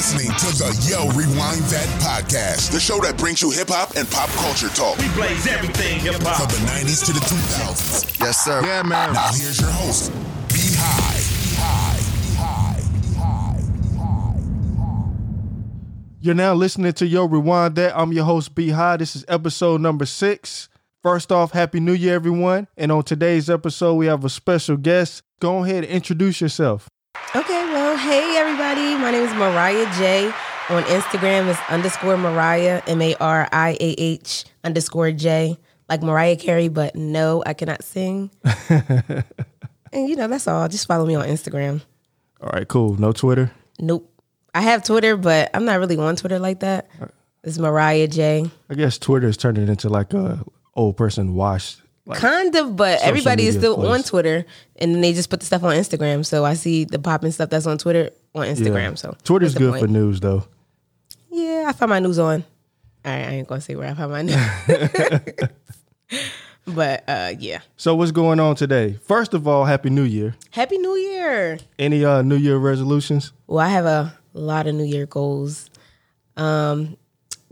listening to the Yo Rewind That podcast, the show that brings you hip hop and pop culture talk We blaze everything hip hop. from the 90s to the 2000s. Yes, sir. Yeah, man. Now here's your host, B. High. B. High. B. High. B. High. B. High. B. High. You're now listening to Yo Rewind That. I'm your host, B High. This is episode number six. First off, Happy New Year, everyone. And on today's episode, we have a special guest. Go ahead and introduce yourself. Okay, well, hey everybody. My name is Mariah J. On Instagram is underscore Mariah, M A R I A H underscore J, like Mariah Carey, but no, I cannot sing. and you know, that's all. Just follow me on Instagram. All right, cool. No Twitter. Nope. I have Twitter, but I'm not really on Twitter like that. Uh, it's Mariah J. I guess Twitter is turning into like a old person wash. Like, Kind of, but everybody is still on. Twitter, and they just put the stuff on Instagram. So I see the popping stuff that's on Twitter on yeah. Instagram. So Twitter's good point? for news, though. Yeah, I found my news on. All right, I ain't gonna say where I found my news. but uh yeah. So what's going on today? First of all, Happy New Year. Happy New Year. Any uh New Year resolutions? Well, I have a lot of New Year goals. Um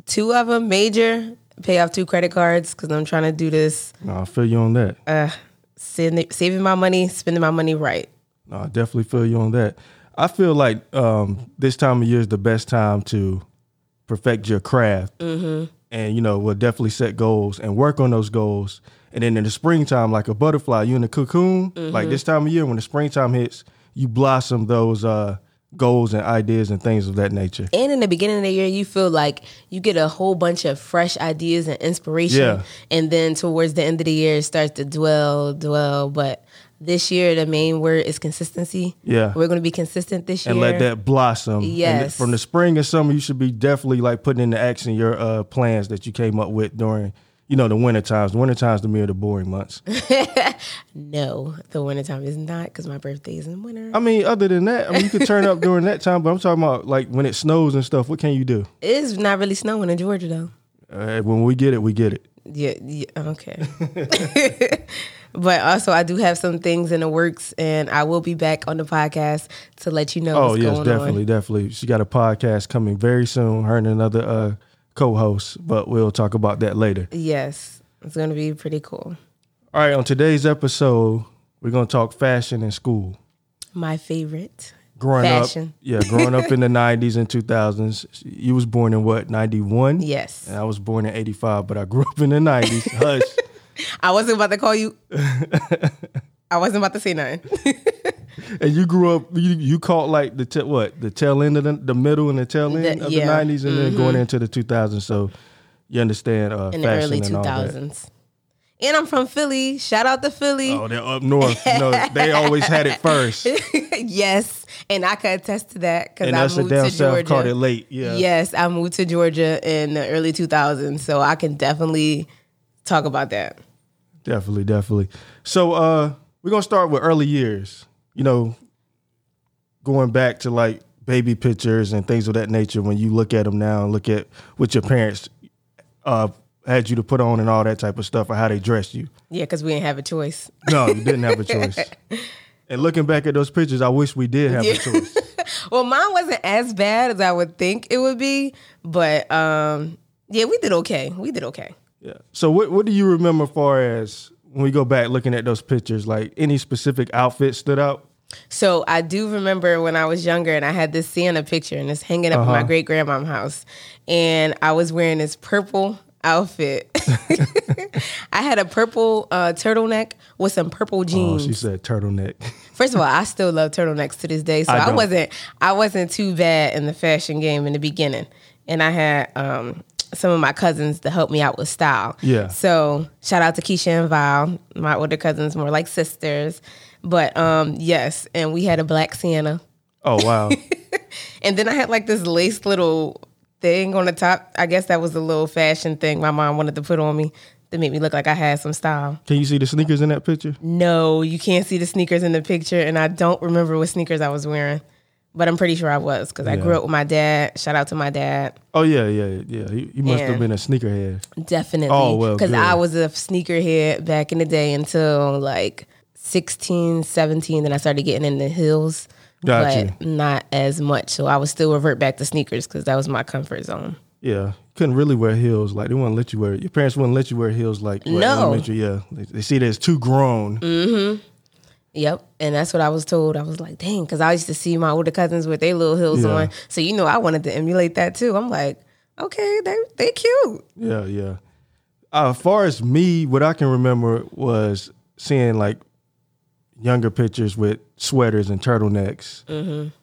two of them major, pay off two credit cards cuz I'm trying to do this No, I feel you on that. Uh, send, saving my money, spending my money right. No, I definitely feel you on that. I feel like um, this time of year is the best time to perfect your craft, mm-hmm. and you know, we'll definitely set goals and work on those goals. And then in the springtime, like a butterfly, you in the cocoon. Like this time of year, when the springtime hits, you blossom those uh, goals and ideas and things of that nature. And in the beginning of the year, you feel like you get a whole bunch of fresh ideas and inspiration. Yeah. And then towards the end of the year, it starts to dwell, dwell. But this year, the main word is consistency. Yeah. We're going to be consistent this year. And let that blossom. Yes. from the spring and summer, you should be definitely like putting into action your uh, plans that you came up with during, you know, the winter times. The winter times to me are the boring months. No, the wintertime is not because my birthday is in winter. I mean, other than that, I mean, you could turn up during that time, but I'm talking about like when it snows and stuff. What can you do? it's not really snowing in Georgia, though. Uh, when we get it, we get it. Yeah, yeah okay. but also, I do have some things in the works, and I will be back on the podcast to let you know Oh what's yes, going definitely, on. definitely. She got a podcast coming very soon. Her and another uh, co-host, but we'll talk about that later. Yes, it's going to be pretty cool. All right, on today's episode, we're gonna talk fashion in school. My favorite. Growing Fashion. up, yeah, growing up in the '90s and 2000s. You was born in what '91? Yes. And I was born in '85, but I grew up in the '90s. Hush. I wasn't about to call you. I wasn't about to say nothing. And you grew up, you, you caught like the te- what the tail end of the, the middle and the tail end The- of yeah. Mm-hmm. the '90s, and then going into the 2000s. So you understand uh, In the fashion early and all that. 2000s. And I'm from Philly. Shout out to Philly. Oh, they're up north. Know, they always had it first, yes. And I can attest to that because I us moved down to south Georgia. caught it late. Yeah, Yes, I moved to Georgia in the early 2000s. So I can definitely talk about that. Definitely, definitely. So uh, we're gonna start with early years. You know, going back to like baby pictures and things of that nature. When you look at them now and look at what your parents uh, had you to put on and all that type of stuff, or how they dressed you. Yeah, because we didn't have a choice. No, you didn't have a choice. And looking back at those pictures, I wish we did have Yeah. a choice. Well, mine wasn't as bad as I would think it would be, but um, yeah, we did okay. We did okay. Yeah. So what what do you remember far as when we go back looking at those pictures? Like any specific outfit stood out? So I do remember when I was younger and I had this Santa picture and it's hanging up in my Uh-huh. great grandmom's house. And I was wearing this purple outfit. I had a purple uh, turtleneck with some purple Oh, jeans. she said turtleneck. First of all, I still love turtlenecks to this day. So I I, wasn't I wasn't too bad in the fashion game in the beginning. And I had um, some of my cousins to help me out with style. Yeah. So shout out to Keisha and Val, my older cousins, more like sisters. But um, yes, and we had a black Sienna. Oh wow. And then I had like this lace little thing on the top. I guess that was a little fashion thing my mom wanted to put on me to make me look like I had some style. Can you see the sneakers in that picture? No, you can't see the sneakers in the picture, and I don't remember what sneakers I was wearing, but I'm pretty sure I was because I Yeah. grew up with my dad. Shout out to my dad, Oh yeah, yeah, yeah. He must have been a sneakerhead. definitely. Oh, well, because good. I was a sneakerhead back in the day until like 16, 17. Then I started getting into heels. Gotcha. but not as much. So I would still revert back to sneakers because that was my comfort zone. Yeah, couldn't really wear heels. Like they wouldn't let you wear. Your parents wouldn't let you wear heels. Like No. elementary. Yeah, they, they see that as too grown. Mm-hmm. Yep, and that's what I was told. I was like, dang, because I used to see my older cousins with their little heels Yeah. on. So you know, I wanted to emulate that too. I'm like, okay, they they cute. Yeah, yeah. Uh, as far as me, what I can remember was seeing like younger pictures with sweaters and turtlenecks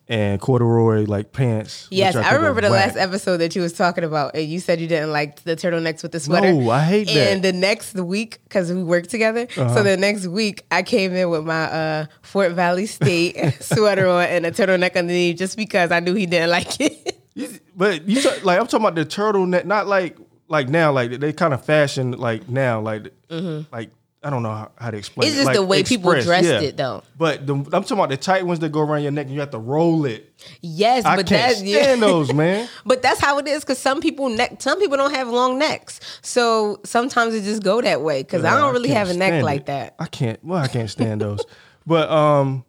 and corduroy like pants. Mm-hmm. Yes, I, are remember the whack. last episode that you was talking about, and you said you didn't like the turtlenecks with the sweater. No, I hate that. Uh-huh. And the next week, because we worked together, so the next week I came in with my uh, Fort Valley State sweater on and a turtleneck underneath, just because I knew he didn't like it. But you talk, like I'm talking about the turtleneck, not like like now, like they kind of fashion like now, like like I don't know how, to explain. It's it. just Like the way people dressed yeah. it, though. But the, I'm talking about the tight ones that go around your neck and you have to roll it. yes, I but can't that's stand those, man. But that's how it is because some people neck, some people don't have long necks, so sometimes it just go that way. Because I don't really can't have a neck like it. that. I can't. Well, I can't stand those. but um,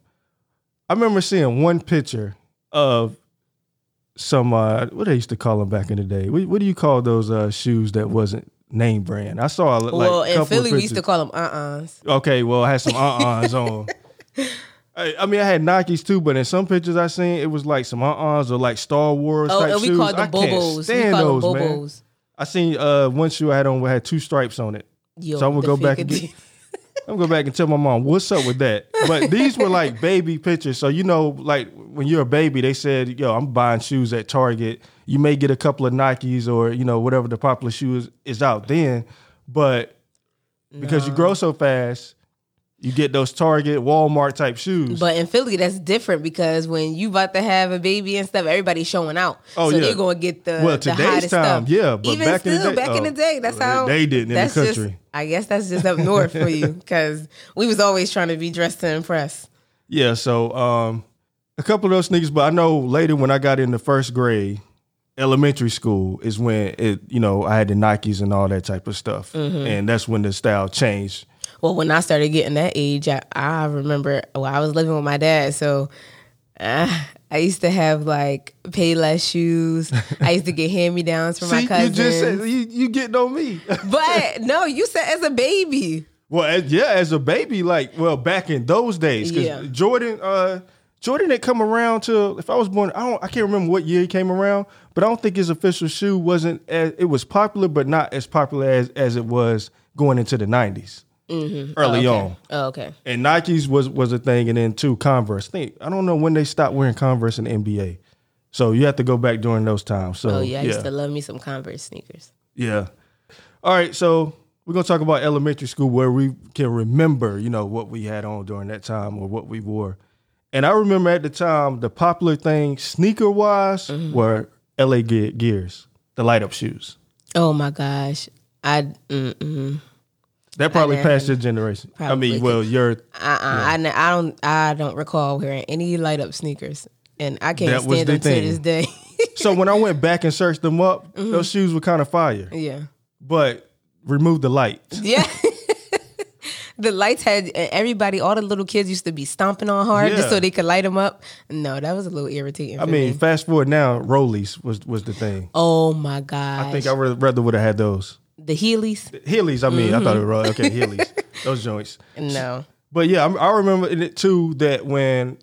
I remember seeing one picture of some uh, what they used to call them back in the day. What, what do you call those uh, shoes that wasn't name brand? I saw like well, a in couple of Philly, we used to call them uh-uhs. Okay, well, I had some uh-uhs on. I, I mean, I had Nikes too, but in some pictures I seen, it was like some uh-uhs or like Star Wars Oh, type and we shoes. called them I can't bobos. We stand call them those, man. I seen uh, one shoe I had on had two stripes on it. Yo, so I'm gonna go back and get, I'm gonna go back and tell my mom what's up with that. But these were like baby pictures, so you know, like when you're a baby, they said, "Yo, I'm buying shoes at Target. You may get a couple of Nikes or you know whatever the popular shoe is, is out then, but because you grow so fast, you get those Target, Walmart type shoes. But in Philly, that's different because when you about to have a baby and stuff, everybody's showing out. Oh, so yeah. they're gonna get the Well, the today's time, stuff. yeah, but even back in the still, day- back in the oh, day, that's how they didn't in the that's just- country. I guess that's just up north for you because we was always trying to be dressed to impress. Yeah, so um, a couple of those sneakers, but I know later when I got in the first grade, elementary school is when it, you know, I had the Nikes and all that type of stuff, Mm-hmm. and that's when the style changed. Well, when I started getting that age, I, I remember well, I was living with my dad, so uh, I used to have like Payless shoes. I used to get hand me downs from my See, you just said you, you getting on me. but no, you said as a baby. well, as, yeah, as a baby, like well, back in those days, because Yeah. Jordan, uh, Jordan didn't come around till if I was born, I don't, I can't remember what year he came around, but I don't think his official shoe wasn't as it was popular, but not as popular as as it was going into the 90s mm-hmm. early oh, on. Oh, okay. And Nikes was was a thing, and then two Converse. I think I don't know when they stopped wearing Converse in the NBA. So you have to go back during those times. So Oh yeah, I yeah, used to love me some Converse sneakers. yeah. All right, so we're gonna talk about elementary school where we can remember, you know, what we had on during that time or what we wore. And I remember at the time the popular thing sneaker wise Mm-hmm. were LA Ge- Gears, the light up shoes. Oh my gosh, I mm-mm. That probably passed your generation. I mean, well, your Uh-uh. I, n- I don't I don't recall wearing any light up sneakers, and I can't That stand the them to this day. so when I went back and searched them up, Mm-hmm. those shoes were kind of fire. yeah, but remove the lights. yeah. the lights had everybody. All the little kids used to be stomping on hard just so they could light them up. No, that was a little irritating. I mean, me. fast forward now, Rollies was was the thing. oh my god, I think I would rather would have had those the Heelys. Heelys. I mean, I thought it Mm-hmm. was okay Heelys, those joints. No, But yeah, I, I remember in it too that when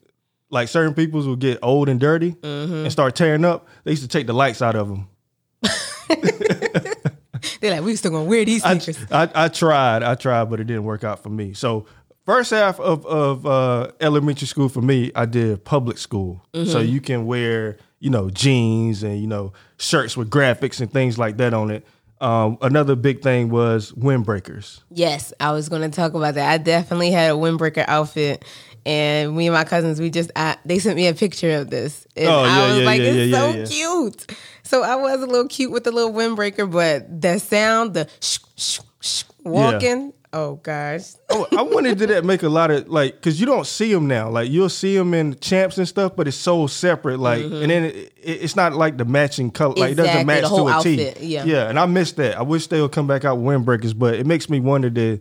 like certain peoples would get old and dirty Mm-hmm. and start tearing up, they used to take the lights out of them. they're like we still gonna wear these I, sneakers. I, I tried, I tried, but it didn't work out for me. So first half of of uh, elementary school for me, I did public school. Mm-hmm. So you can wear you know jeans and you know shirts with graphics and things like that on it. Um, another big thing was windbreakers. Yes, I was going to talk about that. I definitely had a windbreaker outfit, and me and my cousins, we just I, they sent me a picture of this, and Oh, I was yeah, like, yeah, "It's yeah, so yeah, yeah. cute." So I was a little cute with the little windbreaker, but the sound, the sh- sh- sh- walking, oh gosh, Oh, I wanted to that make a lot of like because you don't see them now. Like you'll see them in champs and stuff, but it's so separate. Like, and then it, it, it's not like the matching color. Like it doesn't Mm-hmm. Match the whole to a T. outfit, yeah. yeah. And I miss that. I wish they would come back out with windbreakers, but it makes me wonder that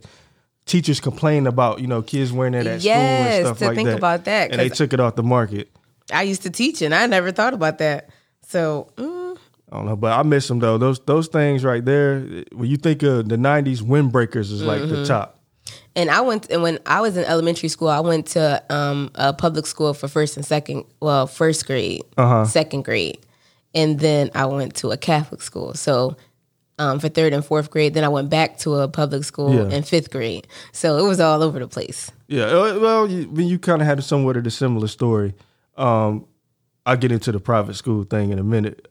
teachers complain about you know kids wearing that at Yes, school and stuff to like think that. about that, and they took it off the market. I used to teach, and I never thought about that. So mm, I don't know, but I miss them though. Those those things right there. When you think of the '90s, windbreakers is like Mm-hmm. the top. And I went, and when I was in elementary school, I went to um, a public school for first and second, well, first grade, Uh-huh. second grade, and then I went to a Catholic school. So um, for third and fourth grade, then I went back to a public school Yeah. in fifth grade. So it was all over the place. Yeah, uh, well, you, when you kind of had somewhat of a similar story. Um, I'll get into the private school thing in a minute.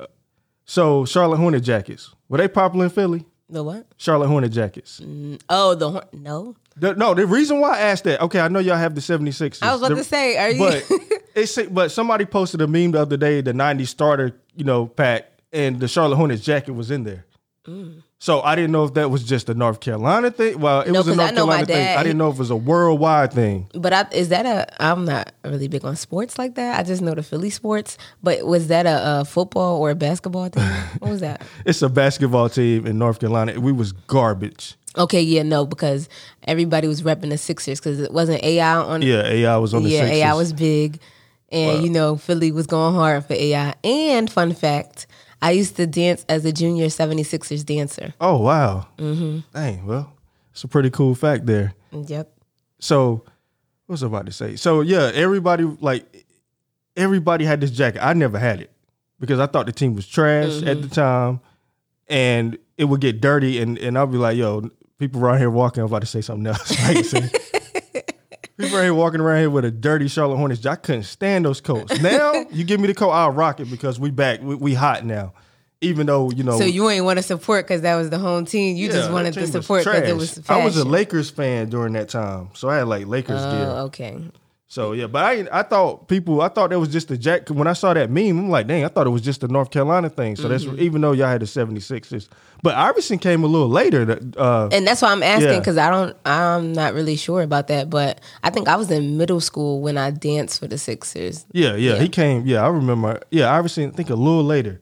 So, Charlotte Hornet Jackets were they popular in Philly? The what? Charlotte Hornet Jackets. Mm, oh, the hor- no. The- no, the reason why I asked that. Okay, I know y'all have the 76ers. I was about The- to say, are you? but it's but somebody posted a meme the other day, the '90s starter, you know, pack, and the Charlotte Hornets jacket was in there. Mm. So I didn't know if that was just a North Carolina thing. Well, it No, was a North Carolina thing. I didn't know if it was a worldwide thing. But I, is that a? I'm not really big on sports like that. I just know the Philly sports. But was that a, a football or a basketball team? what was that? It's a basketball team in North Carolina. We was garbage. Okay, yeah, no, because everybody was repping the Sixers because it wasn't AI on. Yeah, AI was on the yeah, Sixers. AI was big, and you know Philly was going hard for AI. And fun fact, I used to dance as a junior 76ers dancer. Oh wow. Mm-hmm. Dang. Well, it's a pretty cool fact there. Yep. So, what was I about to say? So yeah, everybody like everybody had this jacket. I never had it because I thought the team was trash at the time, and it would get dirty, and and I'll be like, yo, people around here walking. I'm about to say something else. I ain't saying- People around here walking around here with a dirty Charlotte Hornets. I couldn't stand those coats. Now you give me the coat, I'll rock it because we back. We, we hot now. Even though you know, So you ain't want to support because that was the home team. You yeah, just wanted to support because it was fashion. I was a Lakers fan during that time, so I had like Lakers gear. Oh, okay. So yeah, but I I thought people I thought that was just a jack when I saw that meme, I'm like, dang, I thought it was just a North Carolina thing. So Mm-hmm. that's even though y'all had the 76ers. But Iverson came a little later. Uh, And that's why I'm asking Yeah. because I don't, I'm not really sure about that. But I think I was in middle school when I danced for the Sixers. yeah, yeah, Yeah. he came. Yeah, I remember. Yeah, Iverson. I think a little later.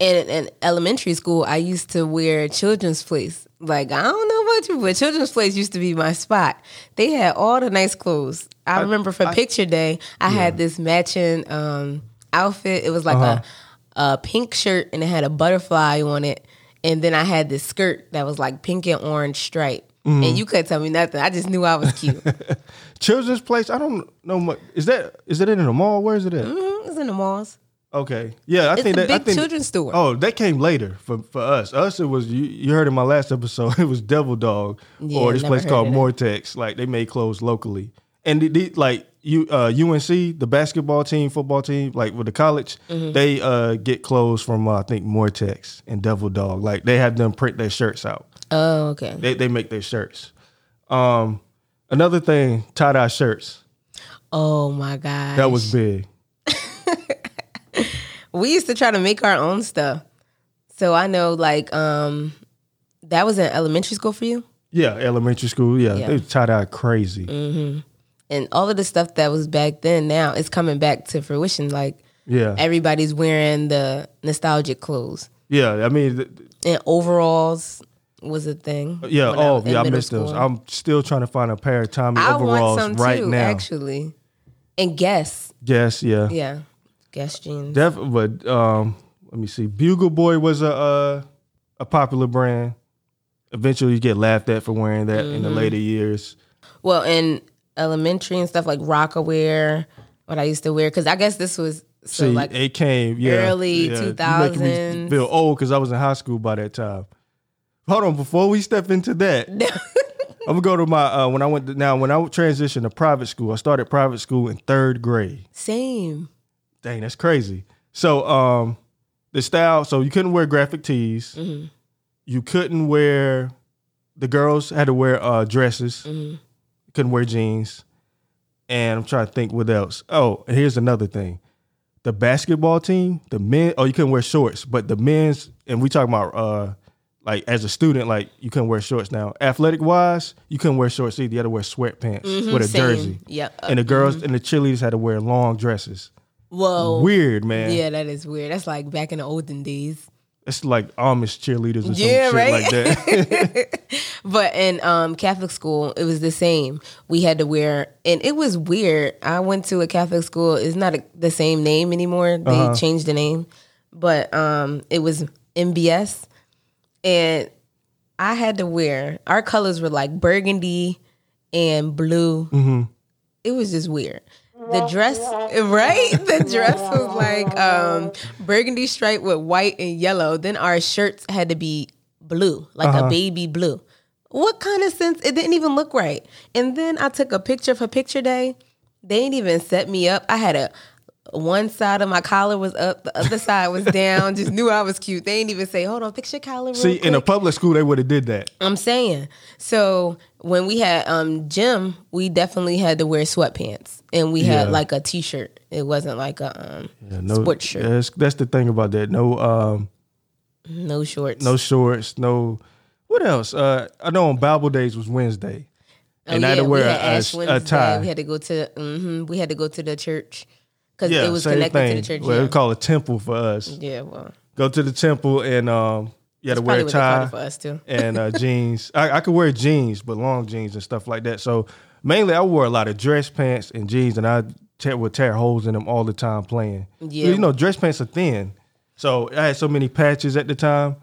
And in elementary school, I used to wear children's place. Like I don't know about you, but children's place used to be my spot. They had all the nice clothes. I, remember for picture day, I had this matching um, outfit. It was like Uh-huh. a, a pink shirt and it had a butterfly on it. And then I had this skirt that was like pink and orange stripe. Mm-hmm. And you couldn't tell me nothing. I just knew I was cute. Children's place. I don't know much. Is that is that in the mall? Where is it at? Mhm, it was in the malls. Okay. Yeah, I It's think the that I big think, children's store. Oh, that came later for for us. Us, it was you. You heard in my last episode, it was Devil Dog Yeah, or this place called. Mortex. Like they made clothes locally, and the, the, like you uh, UNC, the basketball team, football team, like with the college, Mm-hmm. they uh, get clothes from uh, I think Mortex and Devil Dog. Like they have them print their shirts out. Oh, okay. They they make their shirts. Um, another thing, tie dye shirts. Oh my god. That was big. We used to try to make our own stuff. So I know like um that was in elementary school for you? Yeah, elementary school. Yeah, Yeah. they tie out crazy. And all of the stuff that was back then now is coming back to fruition. Like Yeah, everybody's wearing the nostalgic clothes. yeah. I mean, th- And overalls was a thing. Yeah, when I oh yeah, I missed those. I'm still trying to find a pair of Tommy I overalls want some right too, now. actually. And Guess. Guess, yeah. Yeah. Guess jeans. Def- but um let me see. Bugle Boy was a uh, a popular brand. Eventually you get laughed at for wearing that in the Mm-hmm. later years. Well, in elementary and stuff like Roc-A-Wear, what I used to wear, because I guess this was so See, like it came yeah, early yeah. You making me feel old because I was in high school by that time. Hold on, before we step into that, I'm gonna go to my uh, when I went to, now when I transitioned to private school. I started private school in third grade. same. Dang, that's crazy. So, um, the style. So you couldn't wear graphic tees. Mm-hmm. You couldn't wear. The girls had to wear uh, dresses. Mm-hmm. Couldn't wear jeans. And I'm trying to think what else. Oh, and here's another thing. The basketball team, the men. Oh, you couldn't wear shorts, but the men's. And we talking about uh, like as a student, like you couldn't wear shorts. Now, athletic wise, you couldn't wear shorts either. You had to wear sweatpants with a Mm-hmm, Same. jersey. Yep. And the girls and the cheerleaders had to wear long dresses. Whoa. Weird, man. Yeah, that is weird. That's like back in the olden days. it's like Amish cheerleaders or some Yeah, shit right? like that. But in um, Catholic school, it was the same. We had to wear, and it was weird. I went to a Catholic school. It's not a, the same name anymore. They Uh-huh. changed the name, but um, it was MBS, and I had to wear. Our colors were like burgundy and blue. Mm-hmm. It was just weird. The dress, right? The dress was like um, burgundy stripe with white and yellow. Then our shirts had to be blue, like Uh-huh. a baby blue. What kind of sense? It didn't even look right. And then I took a picture for picture day. They didn't even set me up. I had a one side of my collar was up, the other side was down. Just knew I was cute. They didn't even say, "Hold on, fix your collar." Real See, in a public school, they would have did that. I'm saying. So when we had um gym, we definitely had to wear sweatpants, and we had Yeah. like a t-shirt. It wasn't like a um Yeah, no, sports shirt, That's, that's the thing about that. No, um, no shorts. no shorts. No. What else? Uh, I know on Bible days was Wednesday, Oh, and I had to yeah, wear we had a, a, tie. We had to go to hmm we had to go to the church because yeah, it was connected thing. to the church. Well, yeah. we call it temple for us. yeah, well, Go to the temple and um, you had to wear a tie for us too. and uh, jeans. I, I could wear jeans, but long jeans and stuff like that. So mainly, I wore a lot of dress pants and jeans, and I tear, would tear holes in them all the time playing. Yeah. you know, dress pants are thin, so I had so many patches at the time.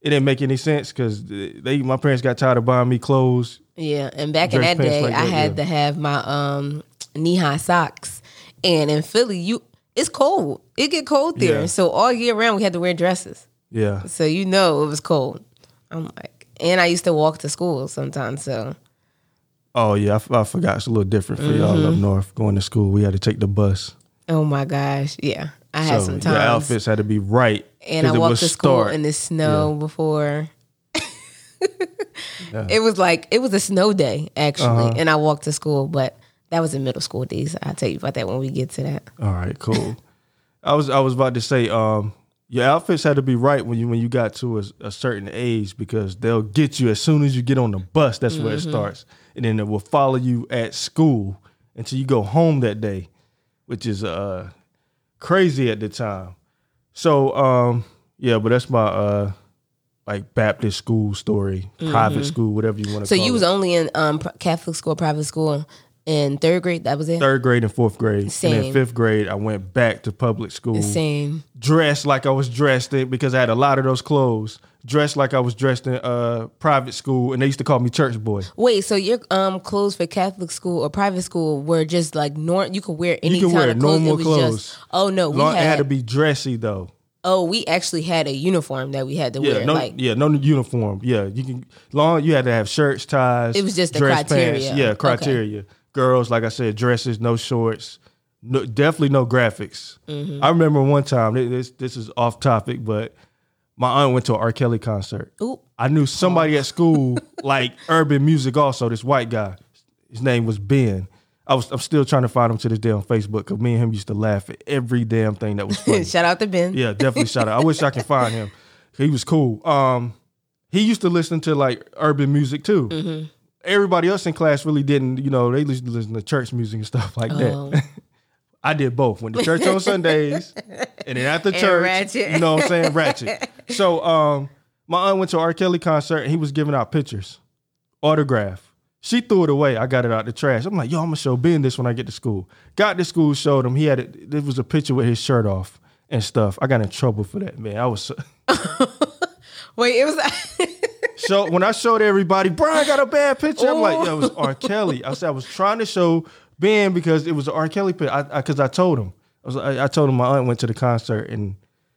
It didn't make any sense because they my parents got tired of buying me clothes. Yeah, and back in that day, like I that, had yeah. to have my um knee high socks, and in Philly, you it's cold. It get cold there, Yeah. so all year round we had to wear dresses. Yeah, So you know it was cold. I'm like, and I used to walk to school sometimes. So Oh yeah, I, f- I forgot. It's a little different for y'all Mm-hmm. up north. Going to school, we had to take the bus. oh my gosh, yeah, I had so some your times, outfits had to be right. and I walked to school start. in the snow before. It was like it was a snow day actually, Uh-huh. and I walked to school, but that was in middle school days. I'll tell you about that when we get to that. All right, cool. I was I was about to say, um, your outfits had to be right when you when you got to a, a certain age because they'll get you as soon as you get on the bus. That's where it Mm-hmm. starts, and then it will follow you at school until you go home that day, which is uh crazy at the time. So um, yeah, but that's my uh like Baptist school story, private school, whatever you want to Mm-hmm. So you it. was only in um, Catholic school, private school in third grade. That was it. Third grade and fourth grade, and Same. then fifth grade, I went back to public school. Same. dressed like I was dressed in because I had a lot of those clothes. Dressed like I was dressed in uh, private school, and they used to call me church boy. Wait, so your um clothes for Catholic school or private school were just like norm? You could wear any could kind wear of clothes. normal clothes. Just, oh no, we Long, had, it had to be dressy though. Oh, we actually had a uniform that we had to Yeah, wear. no, like yeah, no uniform. Yeah, you can long. You had to have shirts, ties. It was just the dress criteria. Pants. Yeah, Okay. Girls, like I said, dresses, no shorts, no, definitely no graphics. Mm-hmm. I remember one time. This this is off topic, but my aunt went to an R. Kelly concert. Oop. I knew somebody at school like urban music. Also, this white guy, his name was Ben. I was I'm still trying to find him to this day on Facebook because me and him used to laugh at every damn thing that was funny. shout out to Ben. yeah, definitely shout out. I wish I could find him. He was cool. Um, he used to listen to like urban music too. Mm-hmm. Everybody else in class really didn't. You know, they used to listen to church music and stuff like Oh. that. I did both. Went to church on Sundays, and then after church, ratchet. you know what I'm saying, ratchet. So, um, my aunt went to R. Kelly concert, and he was giving out pictures, autograph. She threw it away. I got it out the trash. I'm like, yo, I'm gonna show Ben this when I get to school. Got to school, showed him. He had it. There was a picture with his shirt off and stuff. I got in trouble for that, man. I was Wait, it was. so when I showed everybody, Brian got a bad picture. I'm like, it was R. Kelly. I said I was trying to show Ben because it was an R. Kelly picture. I because I, told him. I was I, I told him my aunt went to the concert and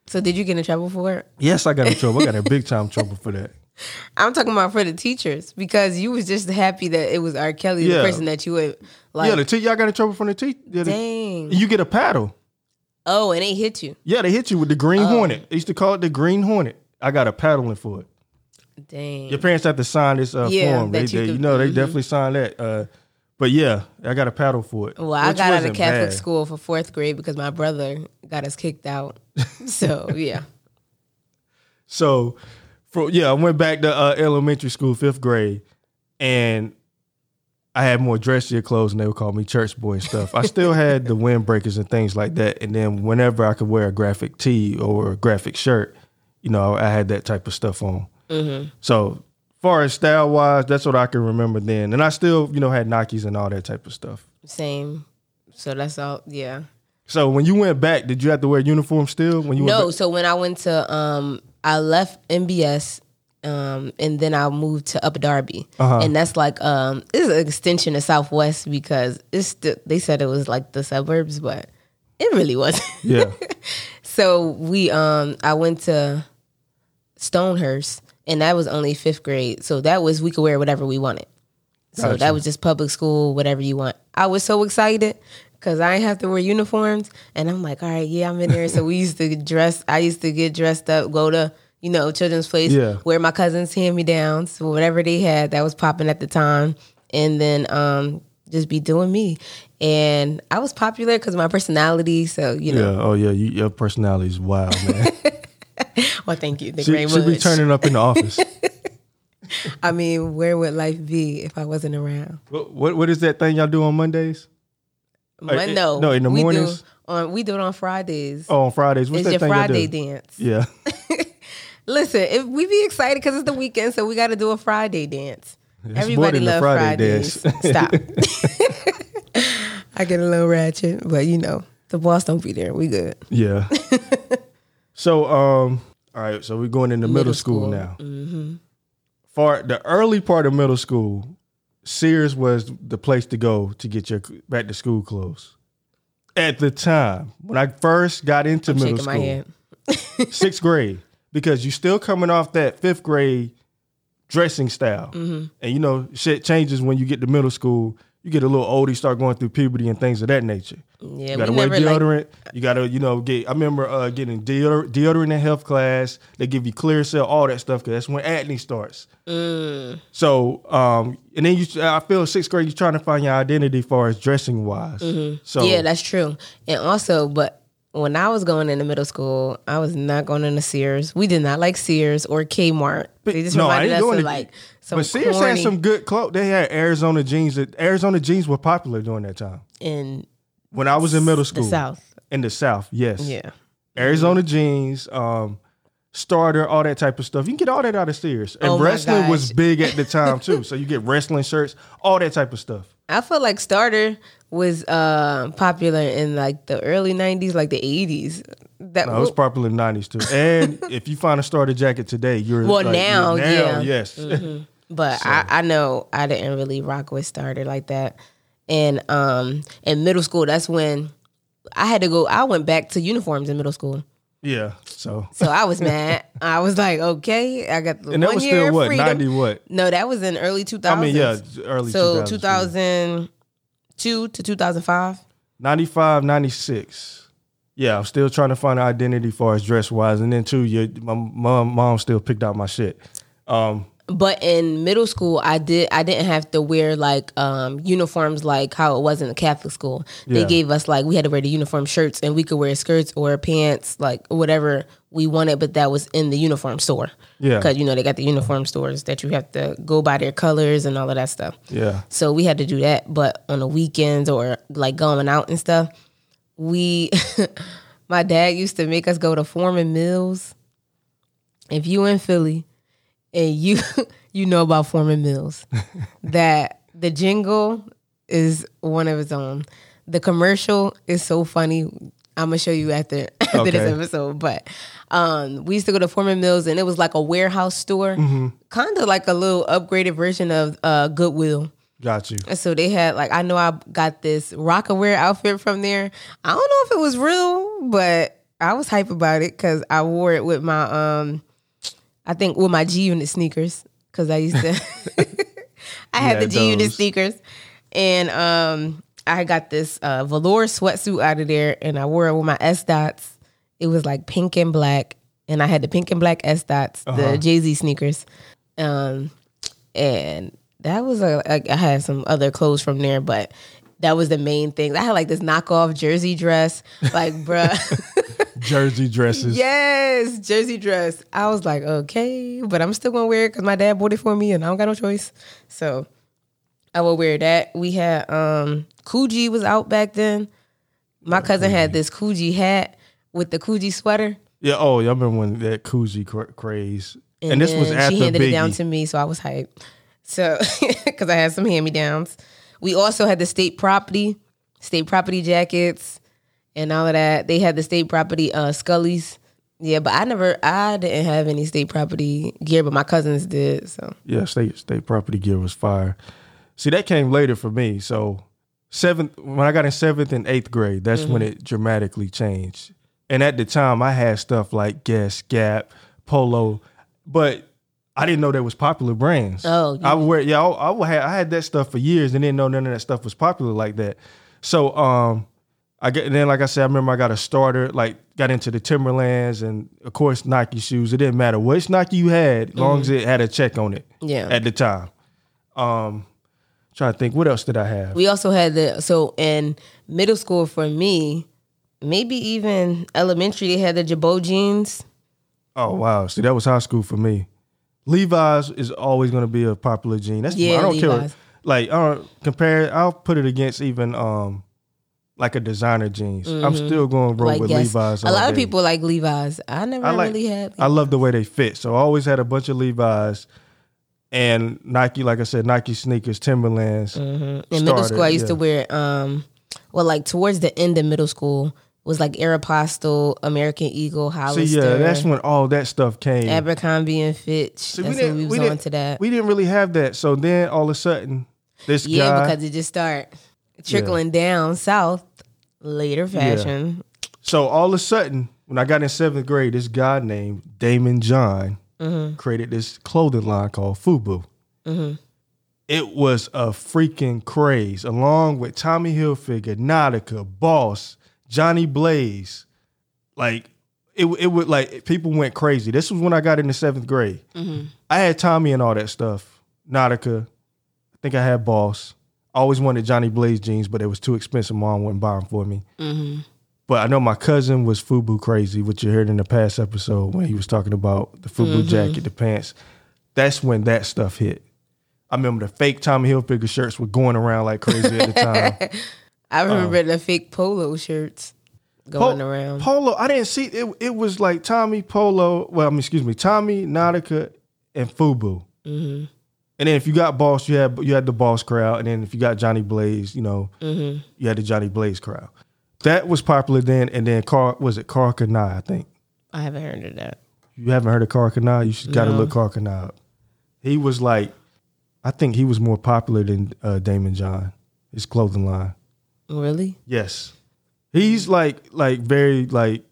so did you get in trouble for it? yes, I got in trouble. I got in big time trouble for that. I'm talking about for the teachers because you was just happy that it was R. Kelly, Yeah. the person that you would like. yeah, the te- y'all got in trouble from the teacher. Dang. you get a paddle. Oh, and they hit you. Yeah, they hit you with the Oh. Green Hornet. They used to call it the Green Hornet. I got a paddling for it. Dang. Your parents have to sign this uh, Yeah, form. They, you they- you know, they mhm. definitely signed that. Uh, but yeah, I got a paddle for it. Well, I got out of Catholic bad. school for fourth grade because my brother got us kicked out. so yeah. So, for yeah, I went back to uh, elementary school, fifth grade, and I had more dressier clothes, and they would call me church boy and stuff. I still had the windbreakers and things like that, and then whenever I could wear a graphic tee or a graphic shirt, you know, I had that type of stuff on. So far as style wise, that's what I can remember then. And I still, you know, had Nikes and all that type of stuff. Same. So that's all. Yeah. So when you went back, did you have to wear uniform still? When you No. So when I went to, um, I left MBS, um, and then I moved to Upper Darby, Uh-huh. and that's like, um, it's an extension of Southwest because it's the, they said it was like the suburbs, but it really wasn't. yeah, So we um I went to Stonehurst and that was only fifth grade. So that was we could wear whatever we wanted. So Gotcha. that was just public school, whatever you want. I was so excited because I didn't have to wear uniforms and I'm like, all right, yeah, I'm in there. so we used to dress I used to get dressed up, go to, you know, children's place, Yeah. wear my cousins hand me downs, so whatever they had that was popping at the time. And then um just be doing me. And I was popular because my personality. So, you know, yeah. Oh yeah, you, your personality is wild, man. well, thank you. Thank she, you very she be turning up in the office. I mean, where would life be if I wasn't around? what, what what is that thing y'all do on Mondays? Mon- eh, no, no, in the we mornings? Do on, we do it on Fridays. Oh, on Fridays. What's it's that your thing y'all Friday do? dance. Yeah. Listen, if we be excited because it's the weekend, so we got to do a Friday dance. It's Everybody more than the loves Friday Fridays. dance. Stop. I get a little ratchet, but you know the boss don't be there. We good. Yeah. So, um, all right. So we're going into middle, Middle school, school. now. Mm-hmm. For the early part of middle school, Sears was the place to go to get your back to school clothes. At the time when I first got into middle Shaking my school, sixth grade, because you're still coming off that fifth grade dressing style, Mm-hmm. and you know shit changes when you get to middle school. You get a little older, you start going through puberty and things of that nature. Yeah, You gotta we wear never like. deodorant. you gotta, you know, get. I remember uh, getting deodor- deodorant in health class. They give you Clearasil, all that stuff, because that's when acne starts. So, um, and then you, I feel sixth grade, you're trying to find your identity as far as dressing wise. So, Mm-hmm. Yeah, that's true. And also, but when I was going into middle school, I was not going into Sears. We did not like Sears or Kmart. They just no, reminded us of like some but Sears corny had some good clothes. They had Arizona jeans. That Arizona jeans were popular during that time. in When I was in middle school, the South. in the South, yes, Yeah. Arizona jeans, um, starter, all that type of stuff. You can get all that out of Sears. And Oh wrestling was big at the time too. so you get wrestling shirts, all that type of stuff. I feel like Starter was uh, popular in like the early '90s, like the '80s. That No, it was popular in the nineties too. And if you find a starter jacket today, you're Well, like, you're now, yeah. Mm-hmm. yes. But I, I know I didn't really rock with Starter like that. And um, in middle school, that's when I had to go. I went back to uniforms in middle school. yeah. So So I was mad. I was like, okay, I got the and that one was year still what freedom. ninety what? No, that was in early 2000s. I mean, yeah, early So 2000s, 2002 to 2005. 95, 96. Yeah, I'm still trying to find an identity far as dress wise, and then too, your my mom mom still picked out my shit. Um, But in middle school, I did. I didn't have to wear like um, uniforms like how it was in the Catholic school. They Yeah. gave us like we had to wear the uniform shirts, and we could wear skirts or pants, like whatever we wanted. But that was in the uniform store. Yeah. because you know they got the uniform stores that you have to go by their colors and all of that stuff. yeah, So we had to do that. But on the weekends or like going out and stuff, we, my dad used to make us go to Forman Mills. If you in Philly and you you know about Forman Mills, that the jingle is one of its own. The commercial is so funny. I'm gonna show you after after this episode. But um, we used to go to Forman Mills, and it was like a warehouse store, kind of like a little upgraded version of uh, Goodwill. got you. And so they had like I know I got this Roc-A-Wear outfit from there. I don't know if it was real, but I was hype about it because I wore it with my um, I think with my G Unit sneakers because I used to. I had the G Unit sneakers, and um, I got this uh, velour sweatsuit out of there, and I wore it with my S dots. It was like pink and black, and I had the pink and black S dots, Uh-huh. the Jay Z sneakers. Um, and that was a I I had some other clothes from there, but that was the main thing. I had like this knockoff jersey dress, like bruh. Jersey dresses. yes, jersey dress. I was like, okay, but I'm still gonna wear it because my dad bought it for me, and I don't got no choice. So I will wear that. We had um Coogi was out back then. My cousin had this Coogi hat with the Coogi sweater. Yeah. Oh, y'all remember when that cra- craze, and, this was after she handed Biggie. it down to me, so I was hyped. So because I had some hand me downs. We also had the state property, state property jackets, and all of that. They had the state property uh, Scullies. Yeah, but I never, I didn't have any state property gear, but my cousins did. So yeah, state state property gear was fire. See, that came later for me. So seventh, when I got in seventh and eighth grade, that's when Mm-hmm. it dramatically changed. And at the time, I had stuff like Guess, Gap, Polo, but I didn't know there was popular brands. Oh, yeah. I wear, yeah, I, I have, I had that stuff for years and didn't know none of that stuff was popular like that. So, um, I get and then like I said, I remember I got a starter, like got into the Timberlands and of course Nike shoes. It didn't matter which Nike you had, as long as it had a check on it. Mm-hmm. Yeah. At the time. Um trying to think what else did I have? we also had the, so in middle school for me, maybe even elementary, they had the Jabot jeans. oh wow. See that was high school for me. Levi's is always gonna be a popular jean. That's Yeah, I don't care. Like I don't compare I'll put it against even um like a designer jeans. I'm still going to roll Like with yes, Levi's. a lot of day. people like Levi's. I never I like- really had. I love the way they fit. So I always had a bunch of Levi's and Nike, like I said, Nike sneakers, Timberlands. In middle school, I used to wear, um, well, like towards the end of middle school was like Aeropostale, American Eagle, See, Hollister, yeah, that's when all that stuff came. Abercrombie and Fitch. See, that's when we was on to that. We didn't really have that. So then all of a sudden, this yeah, guy. because it just start trickling down south. Later fashion. so all of a sudden, when I got in seventh grade, this guy named Daymond John Mm-hmm. created this clothing line called Fubu. It was a freaking craze, along with Tommy Hilfiger, Nautica, Boss, Johnny Blaze. Like it, it would like people went crazy. This was when I got into seventh grade. I had Tommy and all that stuff. Nautica. I think I had Boss. I always wanted Johnny Blaze jeans, but it was too expensive. Mom wouldn't buy them for me. But I know my cousin was Fubu crazy, which you heard in the past episode when he was talking about the Fubu jacket, the pants. That's when that stuff hit. I remember the fake Tommy Hilfiger shirts were going around like crazy at the time. I remember the fake polo shirts going Po- around. Polo, I didn't see it. It was like Tommy Polo. Well, I mean, excuse me, Tommy Nautica and Fubu. Mm-hmm. And then if you got Boss, you had you had the Boss crowd, and then if you got Johnny Blaze, you know, Mm-hmm. you had the Johnny Blaze crowd. That was popular then. And then Karl was it Karl Kani, I think. I haven't heard of that. You haven't heard of Karl Kani? You should got to No. look Karl Kani up. He was like, I think he was more popular than uh, Daymond John. His clothing line. Really? Yes, he's like like very like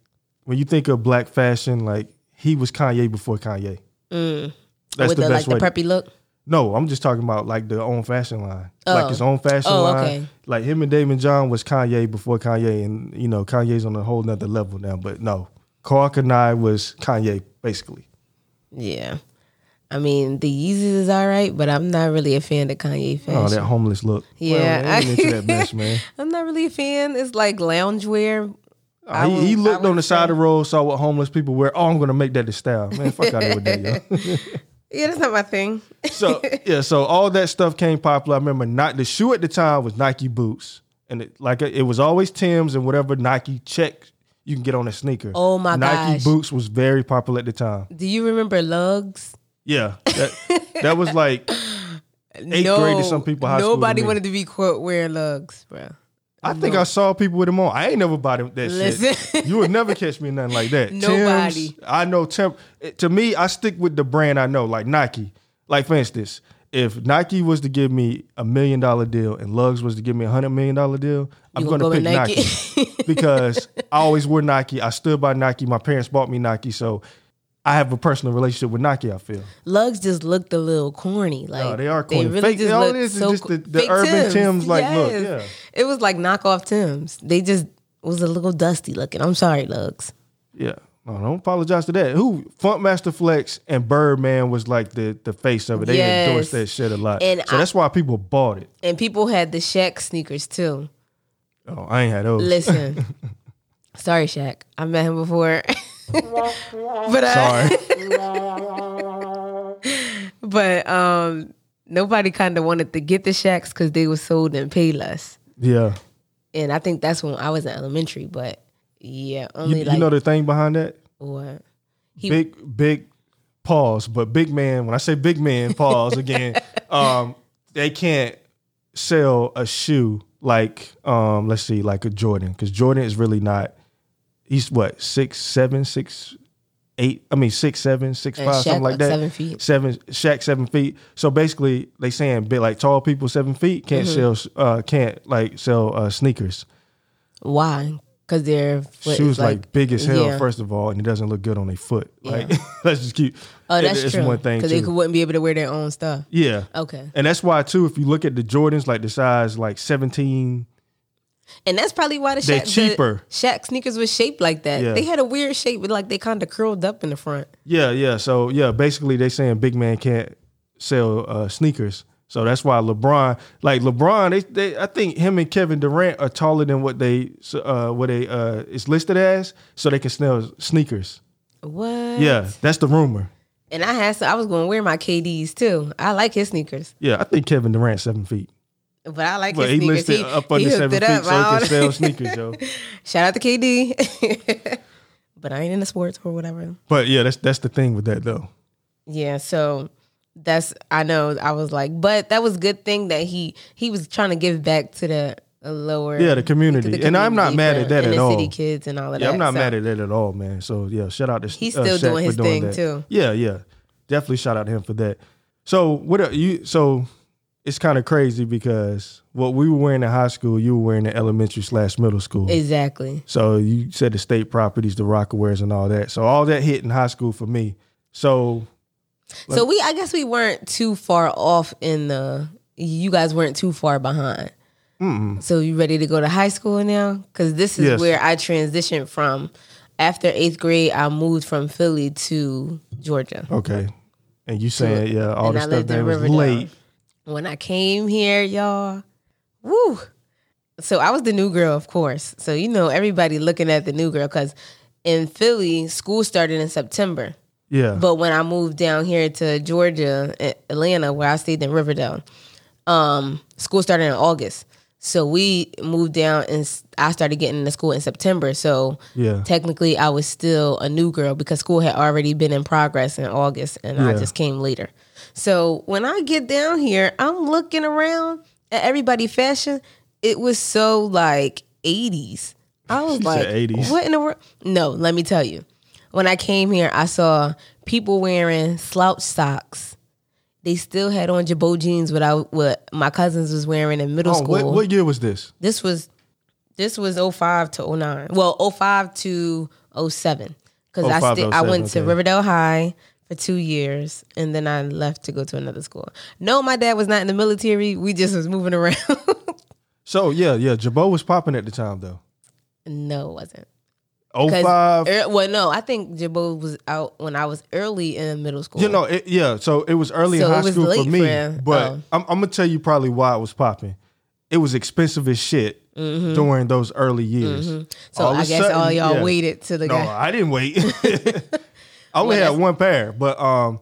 when you think of black fashion, like he was Kanye before Kanye. That's With the the, best like way. the preppy look? No, I'm just talking about like the own fashion line, Oh. like his own fashion Oh, line. okay. Like him and Daymond John was Kanye before Kanye, and you know Kanye's on a whole nother level now. But no, Karl Kani was Kanye basically. Yeah. I mean, the Yeezys is all right, but I'm not really a fan of Kanye fashion. Oh, that homeless look. Yeah, well, I into that mess, man. I'm not really a fan. It's like loungewear. Uh, I he, he looked on the side of the road, saw what homeless people wear. Oh, I'm gonna make that the style, man. Fuck out of here with that, yo. Yeah, that's not my thing. so yeah, so all that stuff came popular. I remember not the shoe at the time was Nike boots, and it, like it was always Tim's and whatever Nike check you can get on a sneaker. Oh, my Nike gosh. boots was very popular at the time. Do you remember Lugz? Yeah, that, that was like eighth grade to some people. High school to nobody wanted to be quote wearing Lugz, bro. I think I saw people with them on. I ain't never bought them that Listen. shit. You would never catch me in nothing like that. Nobody. Tim's, I know Tim. Eh, to me, I stick with the brand I know, like Nike. Like for instance, if Nike was to give me a million dollar deal and Lugz was to give me a hundred million dollar deal, I'm gonna gonna, go pick Nike, Nike? because I always wore Nike. I stood by Nike. My parents bought me Nike, so I have a personal relationship with Nike. I feel. Lugz just looked a little corny. Like No, they are corny. really Fake- just all it looked is just the- the urban Timbs, like, look, yeah. It was like knockoff Tims. They just was a little dusty looking. I'm sorry, Lugs. Yeah. No, don't apologize to that. Who Funkmaster Flex and Birdman was like the the face of it. They Yes. endorsed that shit a lot. And so I- that's why people bought it. And people had the Shaq sneakers too. Oh, I ain't had those. Listen, sorry, Shaq. I met him before, but I, Sorry. but um, nobody kind of wanted to get the Shaqs because they were sold in Payless, yeah. and I think that's when I was in elementary. But yeah, You, only you like know the thing behind that? What? He, big big pause, but big man. When I say big man, pause again. um, they can't sell a shoe like um, let's see, like a Jordan, because Jordan is really not. He's what six seven six eight. I mean six seven six And five Shaq, something like like, that. seven feet. Seven Shaq seven feet. So basically, they saying big like tall people seven feet can't Mm-hmm. sell uh can't like sell uh, sneakers. why? Because their foot Shoes is like, big as hell yeah. first of all, and it doesn't look good on their foot. Like Yeah. let's just cute. Oh, that's it's true. one thing Because they wouldn't be able to wear their own stuff. Yeah. Okay. And that's why too, if you look at the Jordans, like the size like 17, And that's probably why the They're Shaq, the cheaper. Shaq sneakers was shaped like that. Yeah. They had a weird shape, but like they kind of curled up in the front. yeah, yeah. So yeah, basically they saying big man can't sell uh, sneakers. So that's why LeBron, like LeBron, they, they I think him and Kevin Durant are taller than what they uh what they uh is listed as, so they can sell sneakers. What? Yeah, that's the rumor. And I had, so I was going to wear my KDs too. I like his sneakers, Yeah, I think Kevin Durant seven feet, but I like but his he sneakers. listed up under hooked seven it feet, up. so he can sell sneakers, yo. Shout out to KD. but I ain't in the sports or whatever. But yeah, that's that's the thing with that though. Yeah, so that's I know I was like, but that was good thing that he he was trying to give back to the uh, lower Yeah, the community. the And I'm not mad at that at all. city kids and all of Yeah, that. I'm not so. mad at that at all, man. So yeah, shout out to He's uh, still Shaq doing his thing, that. too. Yeah, yeah, definitely shout out to him for that. So what are you? So it's kind of crazy because what we were wearing in high school, you were wearing in elementary slash middle school. Exactly. so you said the state properties, the Roc-A-Wears, and all that. So all that hit in high school for me. So So we I guess we weren't too far off in the you guys weren't too far behind. So you ready to go to high school now? Because this is Yes. where I transitioned from. After eighth grade, I moved from Philly to Georgia. okay, and you saying yeah, all And the I stuff that was late. When I came here, y'all, woo. So I was the new girl, of course. So you know everybody looking at the new girl because in Philly, school started in September. Yeah, But when I moved down here to Georgia, Atlanta, where I stayed in Riverdale, um, school started in August. So we moved down and I started getting into school in September. So Yeah. technically I was still a new girl because school had already been in progress in August and I just came later. So when I get down here, I'm looking around at everybody fashion. It was so like 80s. I was like, 80s. what in the world? No, let me tell you. When I came here, I saw people wearing slouch socks. They still had on Girbaud jeans what I what my cousins was wearing in middle oh, school. what, what year was this? This was this was 05 to 09. Well, 05 to 07. Cuz I 05 I 07, went to. Riverdale High for 2 years and then I left to go to another school. No, my dad was not in the military. We just was moving around. So yeah, yeah, Girbaud was popping at the time though. no, it wasn't. Oh five. ear- well, no, I think Girbaud was out when I was early in middle school. You know, it, yeah. So it was early So in high school for for me, him. but Oh. I'm, I'm gonna tell you probably why it was popping. It was expensive as shit during those early years. Mm-hmm. so All I guess sudden- all y'all yeah. waited to the No, guy. I didn't wait. I only had one pair, but um,